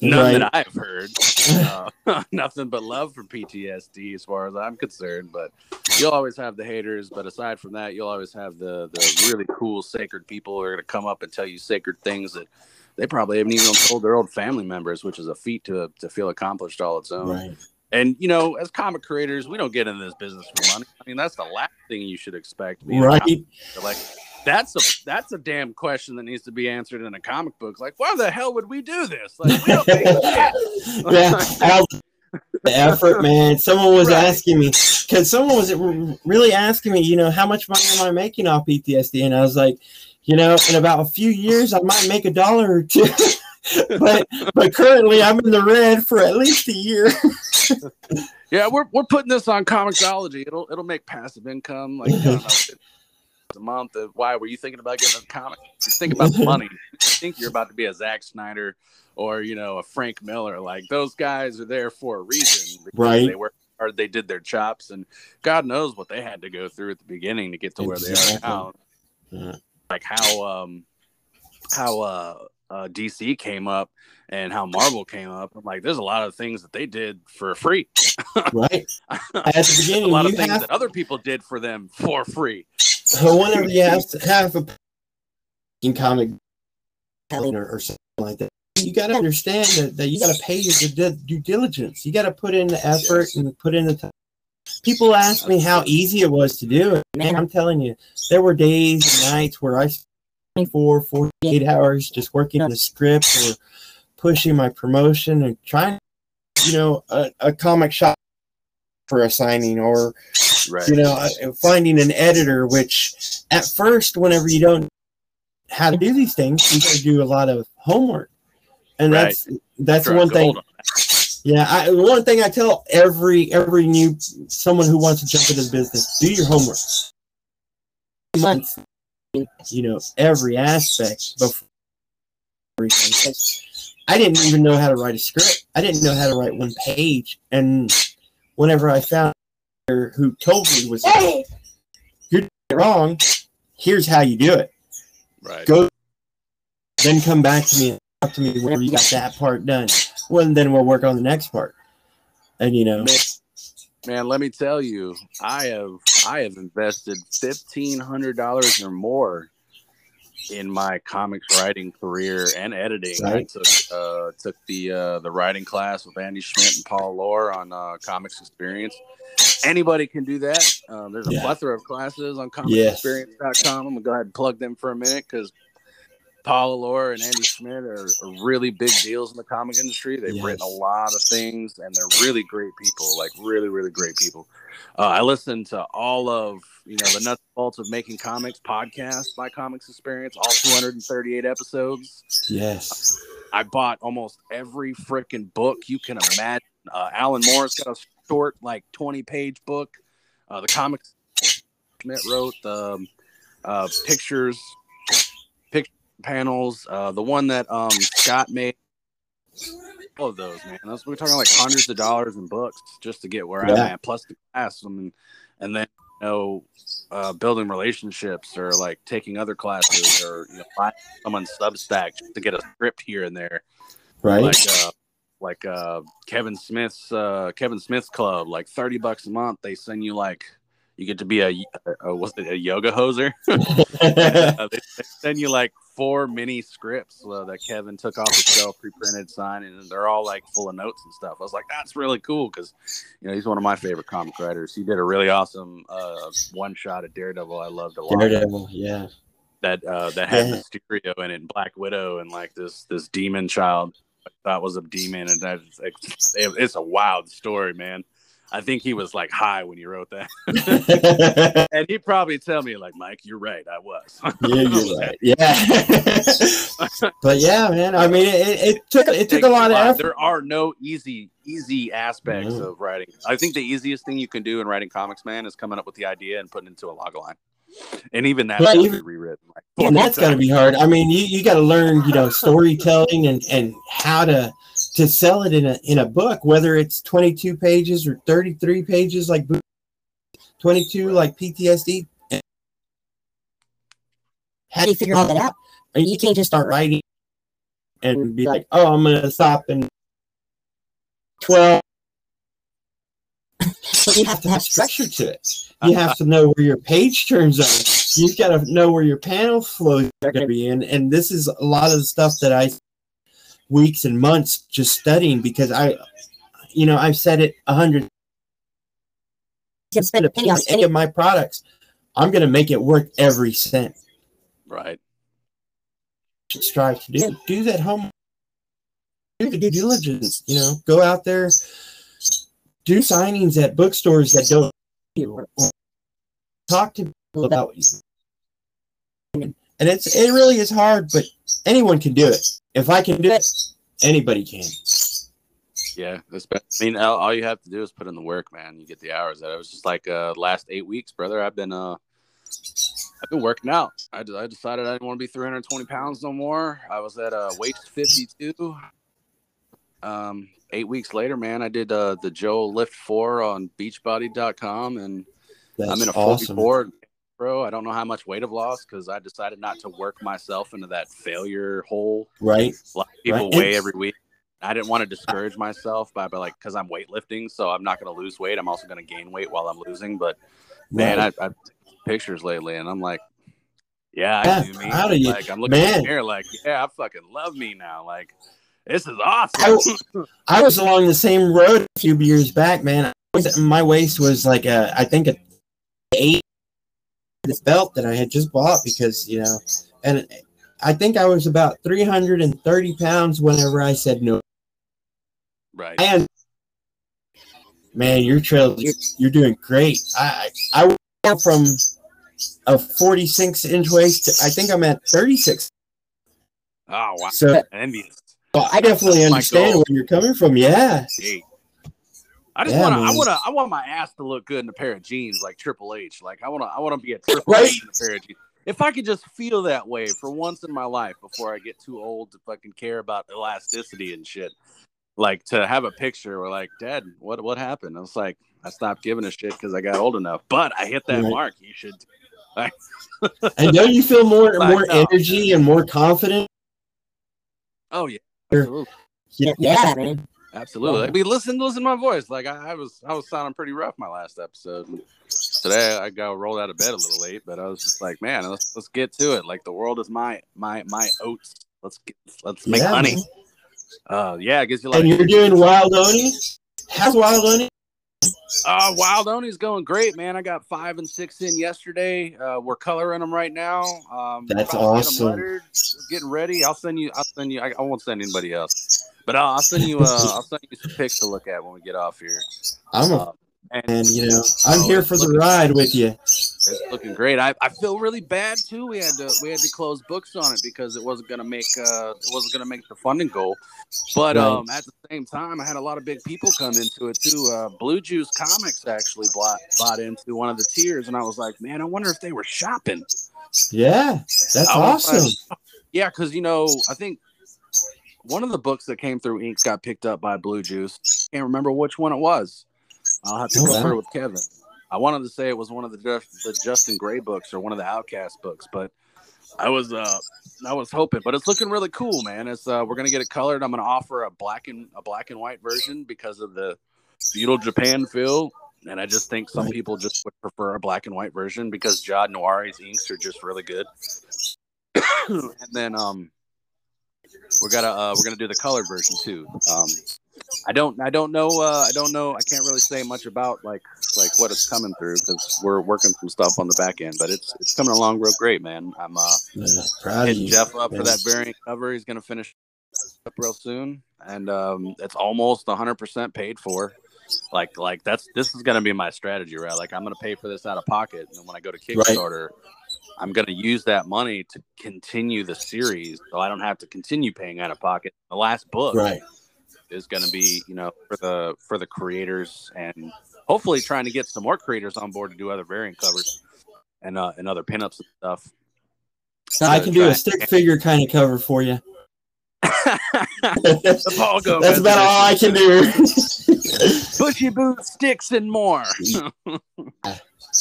None that I've heard. [LAUGHS] Uh, [LAUGHS] nothing but love for PTSD as far as I'm concerned. But you'll always have the haters. But aside from that, you'll always have the the really cool sacred people who are going to come up and tell you sacred things that they probably haven't even told their old family members, which is a feat to to feel accomplished all its own. Right. And you know, as comic creators, we don't get into this business for money. I mean, that's the last thing you should expect. Right. Like that's a that's a damn question that needs to be answered in a comic book. Like, why the hell would we do this? Like, we don't make [LAUGHS] shit. yeah, the effort, man. Someone was Right. asking me because someone was really asking me, you know, how much money am I making off PTSD? And I was like, you know, in about a few years, I might make a dollar or two. [LAUGHS] but but currently, I'm in the red for at least a year. Yeah, we're we're putting this on Comixology. It'll it'll make passive income. Like [LAUGHS] don't know, a month. Of Why were you thinking about getting a comic? Just think about the [LAUGHS] money. You think you're about to be a Zack Snyder or you know a Frank Miller. Like those guys are there for a reason. Right. They worked hard. They did their chops, and God knows what they had to go through at the beginning to get to where they are now. Yeah. Like how um how uh, uh DC came up and how Marvel came up. I'm like, there's a lot of things that they did for free. Right [LAUGHS] at the a lot of things have that other people did for them for free. So whenever you have to have a in comic or, or something like that. You got to understand that, that you got to pay your due, due diligence. You got to put in the effort and put in the time. People ask me how easy it was to do it. Man, I'm telling you, there were days and nights where I spent 24, 48 hours just working on the script or pushing my promotion and trying, you know, a, a comic shop for a signing or Right. you know, uh, finding an editor, which at first, whenever you don't how to do these things, you got to do a lot of homework, and Right. that's that's one thing. on Yeah, I, one thing I tell every every new someone who wants to jump into the business: do your homework. Months, you know, every aspect before everything. I didn't even know how to write a script. I didn't know how to write one page, and whenever I found who told me was you're doing it wrong, here's how you do it. Right. Go, then come back to me and talk to me whenever you got that part done. Well, then we'll work on the next part. And you know, Man, man, let me tell you, I have I have invested fifteen hundred dollars or more in my comics writing career and editing. I took uh, took the uh, the writing class with Andy Schmidt and Paul Allor on uh, Comics Experience. Anybody can do that. Um, there's a Yeah. plethora of classes on Yes. comicsexperience.com. I'm gonna go ahead and plug them for a minute because Paul Allor and Andy Schmidt are, are really big deals in the comic industry. They've Yes. written a lot of things, and they're really great people. Like really, really great people. Uh, I listened to all of you know the nuts and bolts of making comics podcast by Comics Experience, all 238 episodes. yes, I bought almost every freaking book you can imagine. Uh, Alan Moore's got a short, like 20 page book. Uh, the comics Schmidt wrote the um, uh, pictures, picture panels. Uh, the one that um, Scott made. All of those, man. That's we're talking like hundreds of dollars in books just to get where I'm at, plus the class. I mean, and then you know, uh, building relationships or like taking other classes or you know, buying someone's Substack just to get a script here and there. Right. Like, uh, like uh, Kevin Smith's uh, Kevin Smith's club, like thirty bucks a month. They send you like you get to be a, a, a what's it, a yoga hoser. [LAUGHS] [LAUGHS] uh, they, they send you like four mini scripts uh, that Kevin took off the shelf, pre-printed, signed, and they're all like full of notes and stuff. I was like, that's really cool because you know he's one of my favorite comic writers. He did a really awesome uh, one shot at Daredevil. I loved a lot. Daredevil, yeah. That uh, that had Yeah. Mysterio in it, and Black Widow, and like this this demon child I thought was a demon, and that it's a wild story, man. I think he was like high when he wrote that, [LAUGHS] [LAUGHS] and he'd probably tell me like, Mike, you're right, I was. Yeah, you're [LAUGHS] right. Yeah. but yeah, man. I mean, it, it took it took takes a lot of effort. There are no easy easy aspects Mhm. of writing. I think the easiest thing you can do in writing comics, man, is coming up with the idea and putting it into a log line. And even that's Right, even- be rewritten. Like, and that's got to be hard. I mean, you, you got to learn, you know, storytelling and and how to to sell it in a in a book, whether it's 22 pages or 33 pages, like 22 like PTSD. How do you figure all that out? You can't just start writing and be like, oh, I'm gonna stop in 12. But you have to have structure to it. You have to know where your page turns are. You've got to know where your panel flows are going to be in. And this is a lot of the stuff that I weeks and months just studying because I, you know, I've said it a hundred. Spend a penny on any of my products. I'm going to make it worth every cent. right. Should strive to do do that home. Do the due diligence. You know, go out there, do signings at bookstores that don't. or- or Talk to people about you. And it's it really is hard, but anyone can do it. If I can do it, anybody can. Yeah, that's bad. I mean, all, all you have to do is put in the work, man. You get the hours. That it was just like uh, last eight weeks, brother. I've been uh, I've been working out. I, d- I decided I didn't want to be 320 pounds no more. I was at uh, weight 52. Um, eight weeks later, man, I did uh, the Joe Lift Four on Beachbody.com, and That's I'm in a awesome. 44, bro. I don't know how much weight I've lost because I decided not to work myself into that failure hole Right? of people Right. weigh It's- every week. I didn't want to discourage myself by, by like because I'm weightlifting, so I'm not going to lose weight. I'm also going to gain weight while I'm losing. But man, right. I, I've taken pictures lately, and I'm like, yeah, I do me. of you. Like I'm looking in the mirror, like, yeah, I fucking love me now. Like this is awesome. I was along the same road a few years back, man. I was, my waist was like a, I think a eight. This belt that I had just bought because you know, and I think I was about three hundred and thirty pounds whenever I said no. right. And man, your trail, you're, you're doing great. I I went from a forty six inch waist to I think I'm at thirty six. Oh wow, So envious. well, I definitely understand where you're coming from. Yeah, Hey. I just Yeah, want to. I want to. I want my ass to look good in a pair of jeans, like Triple H. Like I want to. I want to be a [LAUGHS] Triple Right. H in a pair of jeans. If I could just feel that way for once in my life before I get too old to fucking care about elasticity and shit, like to have a picture where like, Dad, what what happened? I was like, I stopped giving a shit because I got old enough. But I hit that Right. mark. You should. [LAUGHS] and don't you feel more [LAUGHS] Like, more no. energy and more confident? Oh yeah. Absolutely. Yeah, yeah man. Absolutely. I mean, listen, listen to my voice. Like I, I was, I was sounding pretty rough my last episode. And Today I got rolled out of bed a little late, but I was just like, man, let's let's get to it. Like the world is my my my oats. Let's get let's make Yeah, honey. man. Uh, yeah, it gives you like And you're doing wild oni. How's wild oni? Uh, Wild Oni's going great, man. I got five and six in yesterday. Uh, we're coloring them right now. Um, That's about to get 'em awesome. lettered, getting ready. I'll send you. I'll send you. I, I won't send anybody else, but I'll, I'll send you. Uh, [LAUGHS] I'll send you some pics to look at when we get off here. I'm a Uh, and and you know I'm here for the ride with you. It's looking great. I, I feel really bad too. We had to we had to close books on it because it wasn't gonna make uh it wasn't gonna make the funding goal. But Right. um at the same time, I had a lot of big people come into it too. Uh, Blue Juice Comics actually bought bought into one of the tiers, and I was like, man, I wonder if they were shopping. Yeah, that's awesome. like, yeah, because you know, I think one of the books that came through Inks got picked up by Blue Juice. Can't remember which one it was. I'll have to Oh, confer wow. with Kevin. I wanted to say it was one of the the Justin Gray books or one of the Outcast books, but I was uh I was hoping, but it's looking really cool, man. It's uh we're gonna get it colored. I'm gonna offer a black and a black and white version because of the feudal Japan feel. And I just think some people just would prefer a black and white version because Jad Noiri's inks are just really good. [COUGHS] and then um we're gonna uh, we're gonna do the colored version too. Um, I don't I don't know uh, I don't know I can't really say much about like like what it's coming through because we're working some stuff on the back end, but it's it's coming along real great, man. I'm uh proud hitting Jeff up for that variant cover. He's gonna finish up real soon, and um, it's almost 100 percent paid for. Like like that's this is gonna be my strategy, right? Like I'm gonna pay for this out of pocket, and when I go to Kickstarter. Right I'm going to use that money to continue the series, so I don't have to continue paying out of pocket. The last book right. Is going to be, you know, for the for the creators and hopefully trying to get some more creators on board to do other variant covers and uh, and other pinups and stuff. I can do a stick figure kind of cover for you. [LAUGHS] That's about all I can do. [LAUGHS] Bushy boots, sticks, and more. [LAUGHS]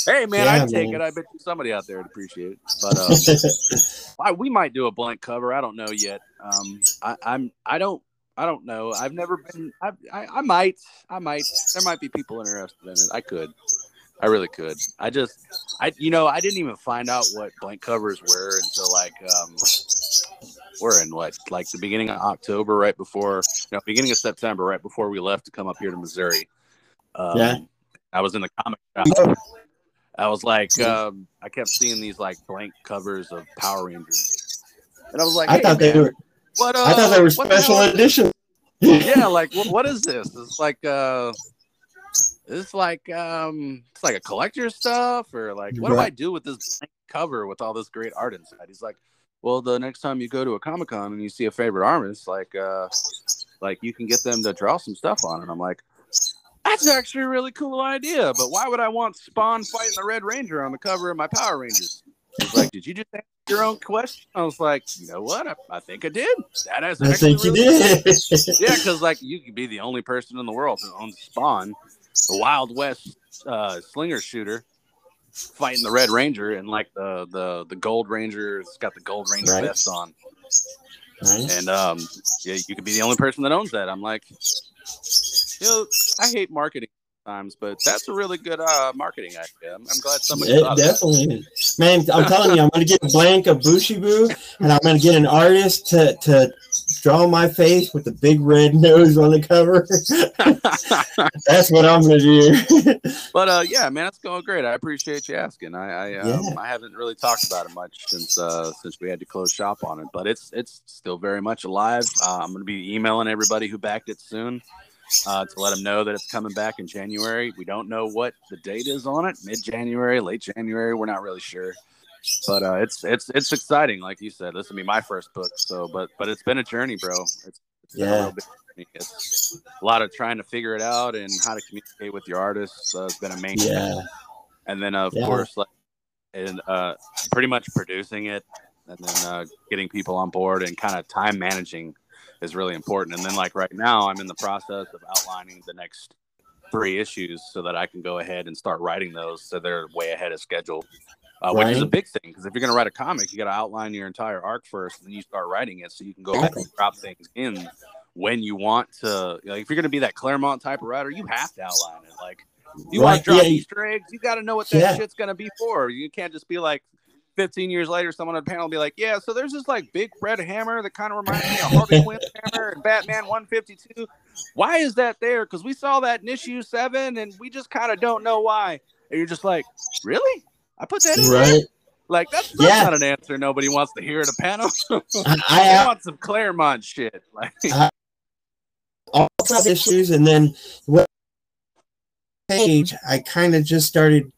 Hey man, yeah, I'd take man. it. I bet you somebody out there would appreciate it. But uh, I, we might do a blank cover. I don't know yet. Um, I, I'm I don't I don't know. I've never been. I, I, I might. I might. There might be people interested in it. I could. I really could. I just, I you know, I didn't even find out what blank covers were until like um, we're in what like the beginning of October, right before, no, beginning of September, right before we left to come up here to Missouri. Um, yeah. I was in the comic shop I was like, um, I kept seeing these like blank covers of Power Rangers, and I was like, hey, I thought man, they were. What, uh, I thought they were special the edition. yeah, [LAUGHS] like what, what is this? It's like uh, it's like um, it's like a collector stuff, or like what right. do I do with this cover with all this great art inside? He's like, well, the next time you go to a comic con and you see a favorite artist, like uh, like you can get them to draw some stuff on it. I'm like, that's actually a really cool idea, but why would I want Spawn fighting the Red Ranger on the cover of my Power Rangers? He's like, did you just your own question? I was like, you know what? I, I think I did. That has. I think really you did. [LAUGHS] yeah, because like you could be the only person in the world who owns Spawn, the Wild West uh, slinger shooter, fighting the Red Ranger, and like the the the Gold Ranger's got the Gold Ranger right. vest on. Right. And um, yeah, you could be the only person that owns that. I'm like, you know, I hate marketing times, but that's a really good uh, marketing idea. I'm, I'm glad somebody. It definitely, man. I'm telling you, I'm going to get a blank of Booshie Boo, and I'm going to get an artist to to draw my face with the big red [LAUGHS] nose on the cover. [LAUGHS] that's what I'm going to do. [LAUGHS] but uh, yeah, man, it's going great. I appreciate you asking. I I, um, yeah. I haven't really talked about it much since uh, since we had to close shop on it, but it's it's still very much alive. Uh, I'm going to be emailing everybody who backed it soon uh, to let them know that it's coming back in January. We don't know what the date is on it, mid January, late January. We're not really sure, but uh, it's it's it's exciting. Like you said, this will be my first book. So, but but it's been a journey, bro. It's, it's yeah. A, it's a lot of trying to figure it out and how to communicate with your artists. Uh, it's been a main yeah. And then of yeah. course, like, and uh, pretty much producing it, and then uh, getting people on board and kind of time managing is really important. And then like right now, I'm in the process of outlining the next three issues so that I can go ahead and start writing those so they're way ahead of schedule. Uh, right. Which is a big thing because if you're going to write a comic, you got to outline your entire arc first, and then you start writing it so you can go back and drop things in when you want to. Like, if you're going to be that Claremont type of writer, you have to outline it. Like, you right. want to drop yeah. Easter eggs, you got to know what that yeah. shit's going to be for. You can't just be like, 15 years later, someone on the panel will be like, Yeah, so there's this like big red hammer that kind of reminds me of Harley Quinn's hammer and Batman 152. Why is that there? Because we saw that in issue seven and we just kind of don't know why. And you're just like, Really? I put that in right. There? Like that's, that's yeah. not an answer nobody wants to hear at a panel. [LAUGHS] I, I want some Claremont shit. Like [LAUGHS] uh, all of issues, and then what page I kind of just started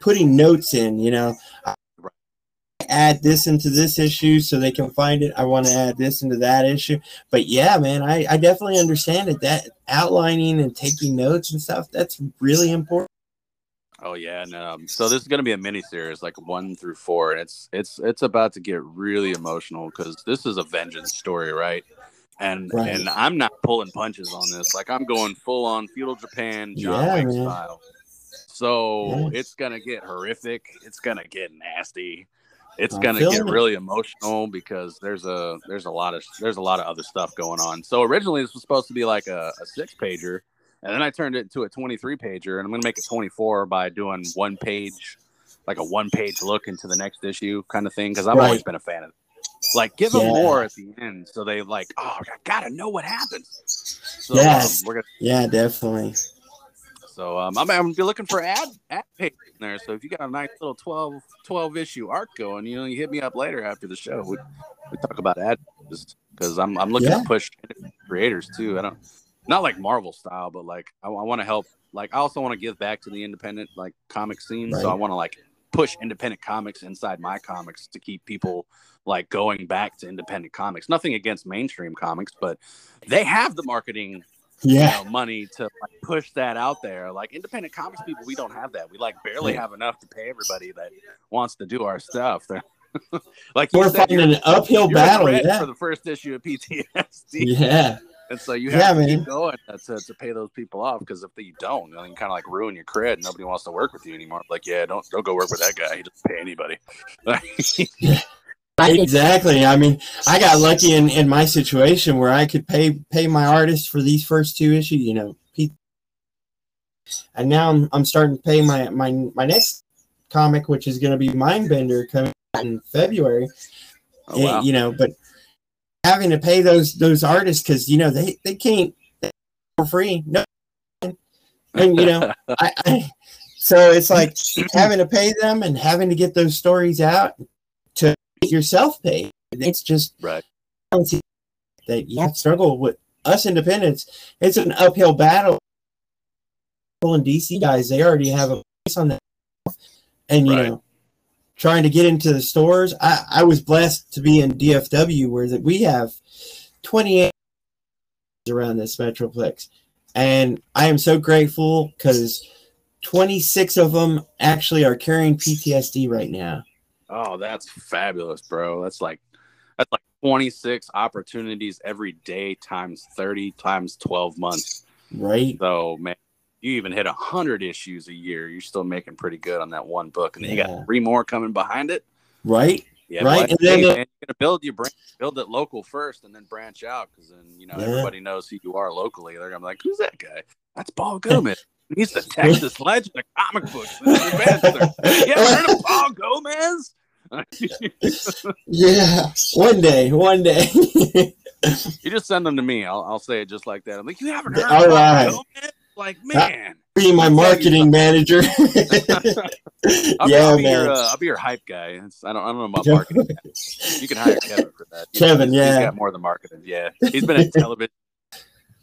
putting notes in. You know, add this into this issue so they can find it. I want to add this into that issue. But yeah, man, I, I definitely understand it. That outlining and taking notes and stuff, that's really important. Oh yeah, and um, so this is going to be a mini series, like one through four, and it's it's it's about to get really emotional because this is a vengeance story, right? And right. and I'm not pulling punches on this. Like I'm going full on feudal Japan, John yeah, Wick style. So Yes. it's gonna get horrific. It's gonna get nasty. It's gonna get it. really emotional because there's a there's a lot of there's a lot of other stuff going on. So originally this was supposed to be like a, a six pager, and then I turned it into a 23 pager, and I'm gonna make it 24 by doing one page, like a one page look into the next issue kind of thing. Because I've always been a fan of. Like, give them Yeah. more at the end, so they like, oh, I gotta know what happens. So Yes. um, we're gonna Yeah, definitely. So um, I'm, I'm looking for ad ad page in there. So if you got a nice little 12, 12 issue arc going, you know, you hit me up later after the show. We, we talk about ad because I'm I'm looking Yeah. to push creators too. I don't not like Marvel style, but like I, I want to help. Like I also want to give back to the independent like comic scene. So I want to like push independent comics inside my comics to keep people like going back to independent comics. Nothing against mainstream comics, but they have the marketing Yeah. you know, money to like, push that out there. Like independent comics people, we don't have that. We like barely have enough to pay everybody that wants to do our stuff. [LAUGHS] Like We're said, fighting an uphill battle. Yeah. for the first issue of PTSD, Yeah. and so you Yeah, have to man. keep going to, to pay those people off because if you don't, then you kind of like ruin your cred. Nobody wants to work with you anymore. Like, yeah, don't don't go work with that guy. He doesn't pay anybody. [LAUGHS] Exactly. I mean, I got lucky in, in my situation where I could pay pay my artist for these first two issues, you know. And now I'm, I'm starting to pay my, my my next comic, which is going to be Mindbender coming in February. oh, wow. Eh, You know, but having to pay those those artists because you know they they can't for free. No, and you know, [LAUGHS] I, I so it's like [CLEARS THROAT] having to pay them and having to get those stories out yourself paid. It's just right. I don't see that you have to struggle with us independents. It's an uphill battle. And DC guys, they already have a place on that, and you Right. know, trying to get into the stores. I, I was blessed to be in DFW where that we have twenty eight around this metroplex, and I am so grateful because twenty six of them actually are carrying PTSD right now. Oh, that's fabulous, bro. That's like that's like 26 opportunities every day times 30 times 12 months. Right? So, man, you even hit 100 issues a year. You're still making pretty good on that one book. And then you got three more coming behind it. Right? Yeah, Right, like, and then hey, man, you're gonna build your brand, build it local first, and then branch out because then you know Yeah. everybody knows who you are locally. They're gonna be like, "Who's that guy? That's Paul Gomez. He's the [LAUGHS] Texas legend of comic books. This is the best. You ever heard of Paul Gomez? [LAUGHS] Yeah, one day, one day. You just send them to me. I'll, I'll say it just like that. I'm like, you haven't heard All of right. Like, man. Be my marketing manager. [LAUGHS] [LAUGHS] I'll, be, yeah, I'll, be your, man. uh, I'll be your hype guy. It's, I don't, I don't know about marketing. You can hire Kevin for that. Kevin, He's yeah. got more than marketing. Yeah, he's been in television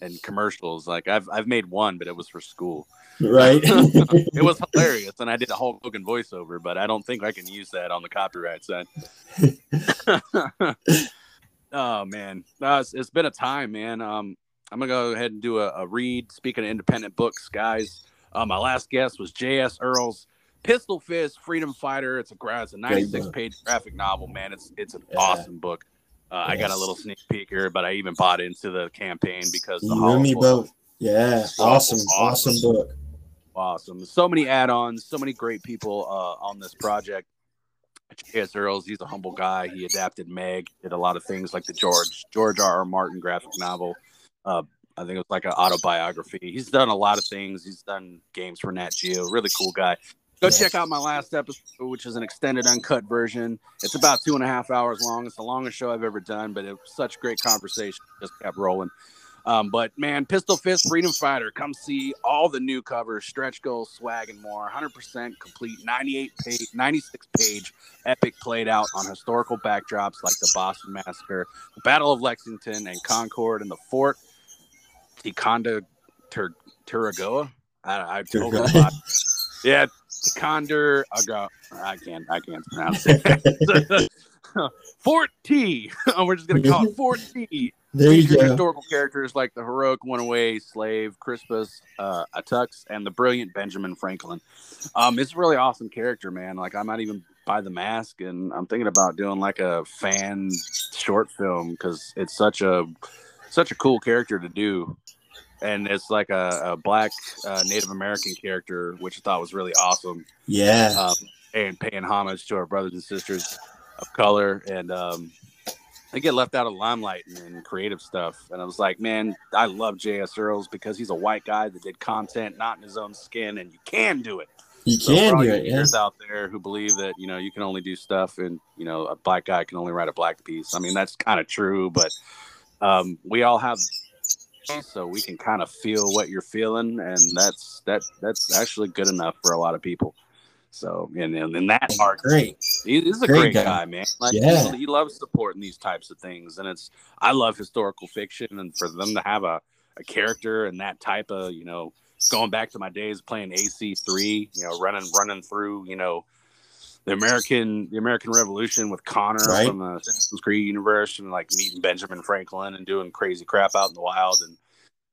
and commercials. Like I've I've made one, but it was for school. right? [LAUGHS] It was [LAUGHS] hilarious, and I did a Hulk Hogan voiceover, but I don't think I can use that on the copyright side. [LAUGHS] oh man, no, it's, it's been a time, man. Um, I'm gonna go ahead and do a, a read. Speaking of independent books, guys, uh, my last guest was J.S. Earls. Pistol Fist, Freedom Fighter. It's a it's a 96 page graphic novel, man. It's it's an Yeah. awesome book. Uh, I got a little sneak peeker, but I even bought into the campaign because the you me both. Yeah, So awesome, awesome. awesome book. awesome. So many add-ons, so many great people uh, on this project. J.S. Earls, he's a humble guy. He adapted Meg, did a lot of things like the George George R. R. Martin graphic novel. Uh, I think it was like an autobiography. He's done a lot of things. He's done games for Nat Geo. Really cool guy. Go check out my last episode, which is an extended uncut version. It's about two and a half hours long. It's the longest show I've ever done, but it was such great conversation. Just kept rolling. Um, but man, Pistol Fist, Freedom Fighter, come see all the new covers, stretch goals, swag, and more. 100% complete, 98 page, 96 page epic played out on historical backdrops like the Boston Massacre, the Battle of Lexington and Concord, and the Fort Ticonda Tur- Turagoa. I, I totally. Yeah, Ticonda. I. I can't. I can't pronounce it. [LAUGHS] Fort T. [LAUGHS] We're just gonna call it Fort T. There you go. historical characters like the heroic one-away slave Crispus uh, Attucks and the brilliant Benjamin Franklin. Um, it's a really awesome character, man. Like I might even buy the mask, and I'm thinking about doing like a fan short film because it's such a such a cool character to do. And it's like a, a black uh, Native American character, which I thought was really awesome. Yeah, um, and paying homage to our brothers and sisters of color, and um, they get left out of limelight and, creative stuff. And I was like, man, I love J.S. Earls because he's a white guy that did content not in his own skin, and you can do it. You so can do it. Yeah. out there who believe that you know you can only do stuff, and you know a black guy can only write a black piece. I mean that's kind of true, but um, we all have so we can kind of feel what you're feeling, and that's that that's actually good enough for a lot of people. So and in that part, great. He, he's a great, great guy. guy. man. Like yeah. he, he loves supporting these types of things, and it's I love historical fiction, and for them to have a a character and that type of you know going back to my days playing AC three, you know, running running through you know the American the American Revolution with Connor right. from the Assassin's Creed universe and like meeting Benjamin Franklin and doing crazy crap out in the wild and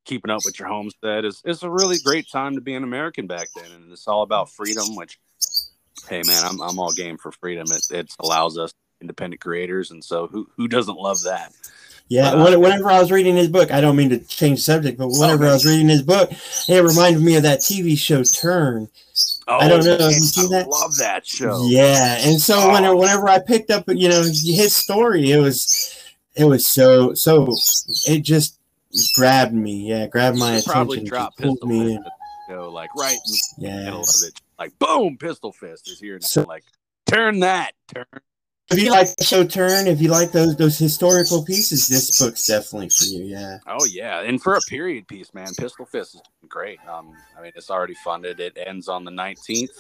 keeping up with your homestead is it's a really great time to be an American back then and it's all about freedom which hey man I'm I'm all game for freedom. It it allows us independent creators and so who who doesn't love that? Yeah, uh, whenever I was reading his book, I don't mean to change subject, but whenever I was reading his book, it reminded me of that TV show Turn Oh, I don't know. Have you seen that? Love that show. Yeah, and so oh. whenever, whenever I picked up, you know, his story, it was, it was so so. It just grabbed me. Yeah, grabbed my attention. Probably dropped pistol me. You know, like right. Yeah. Middle of it, like boom, pistol fist is here. Now. So, like turn that, turn if you like the show Turn, if you like those those historical pieces, this book's definitely for you. Yeah. Oh yeah, and for a period piece, man, Pistol Fist is great. Um, I mean, it's already funded. It ends on the nineteenth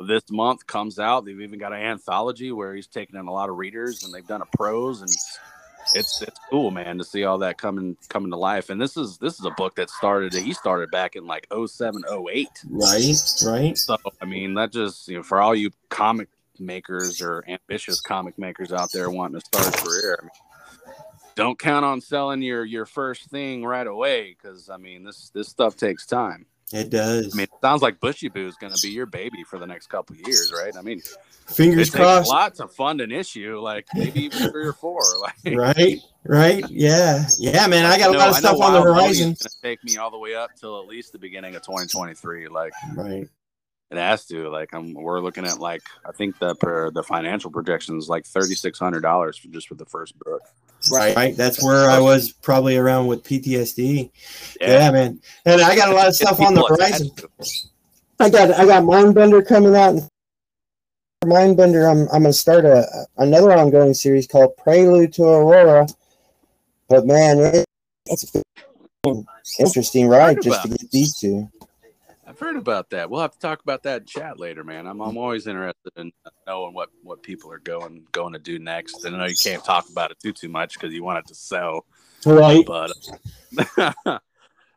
this month. Comes out. They've even got an anthology where he's taking in a lot of readers, and they've done a prose, and it's it's cool, man, to see all that coming coming to life. And this is this is a book that started. He started back in like 07, 08. Right. Right. So I mean, that just you know, for all you comic makers or ambitious comic makers out there wanting to start a career. I mean, don't count on selling your your first thing right away because I mean this this stuff takes time. It does. I mean, it sounds like Booshie Boo is going to be your baby for the next couple years, right? I mean, fingers crossed. Takes a lot to fund an issue, like maybe even three or four. [LAUGHS] Like, right, right, yeah, yeah, man. I got a lot of stuff on the horizon. It's going to take me all the way up till at least the beginning of 2023. Like, right. It has to. Like, I'm, we're looking at like I think the per, the financial projections like thirty six hundred dollars for just for the first book. Right, right. That's where I was probably around with PTSD. Yeah, yeah man. And I got a lot of stuff on the horizon. I got I got Mindbender coming out. Mindbender, I'm I'm gonna start a another ongoing series called Prelude to Aurora. But man, it, it's interesting ride just to get these two. I've heard about that. We'll have to talk about that in chat later, man. I'm, I'm always interested in knowing what, what people are going going to do next. And I know you can't talk about it too too much because you want it to sell, right? But [LAUGHS]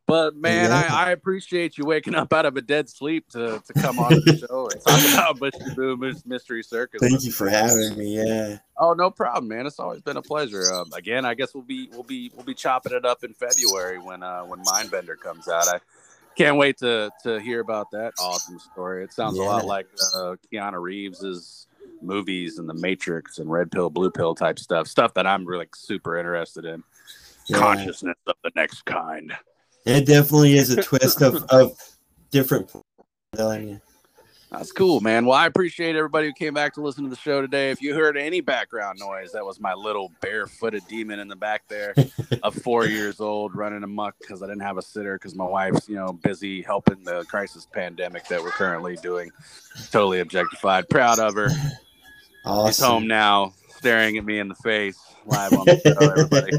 but man, yeah. I, I appreciate you waking up out of a dead sleep to, to come on the [LAUGHS] show and talk about Booshie Boo Mystery Circus. Thank you for having me. Yeah. Oh, no problem, man. It's always been a pleasure. Um, again, I guess we'll be we'll be we'll be chopping it up in February when uh, when Mindbender comes out. I can't wait to to hear about that awesome story. It sounds yeah. a lot like uh, Keanu Reeves's movies and the Matrix and Red Pill, Blue Pill type stuff. Stuff that I'm really super interested in. Yeah. Consciousness of the next kind. It definitely is a twist of of different. That's cool, man. Well, I appreciate everybody who came back to listen to the show today. If you heard any background noise, that was my little barefooted demon in the back there of [LAUGHS] four years old running amok because I didn't have a sitter because my wife's, you know, busy helping the crisis pandemic that we're currently doing. Totally objectified. Proud of her. Awesome. He's home now, staring at me in the face live on the show, everybody.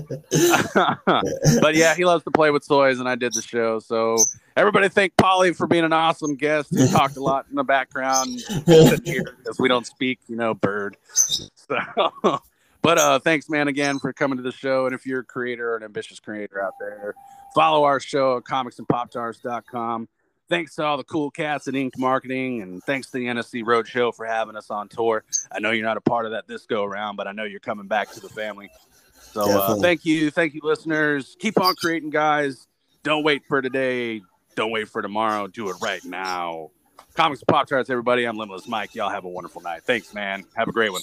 [LAUGHS] [LAUGHS] but yeah, he loves to play with toys, and I did the show. So everybody thank Paulie for being an awesome guest. He talked a lot in the background because we don't speak, you know, bird. So, [LAUGHS] but uh, thanks, man, again for coming to the show. And if you're a creator or an ambitious creator out there, follow our show at comicsandpoptarts.com thanks to all the cool cats at Ink Marketing, and thanks to the NSC Roadshow for having us on tour. I know you're not a part of that this go around, but I know you're coming back to the family. So uh, thank you, thank you, listeners. Keep on creating, guys. Don't wait for today. Don't wait for tomorrow. Do it right now. Comics Pop-tarts, everybody. I'm Limitless Mike. Y'all have a wonderful night. Thanks, man. Have a great one.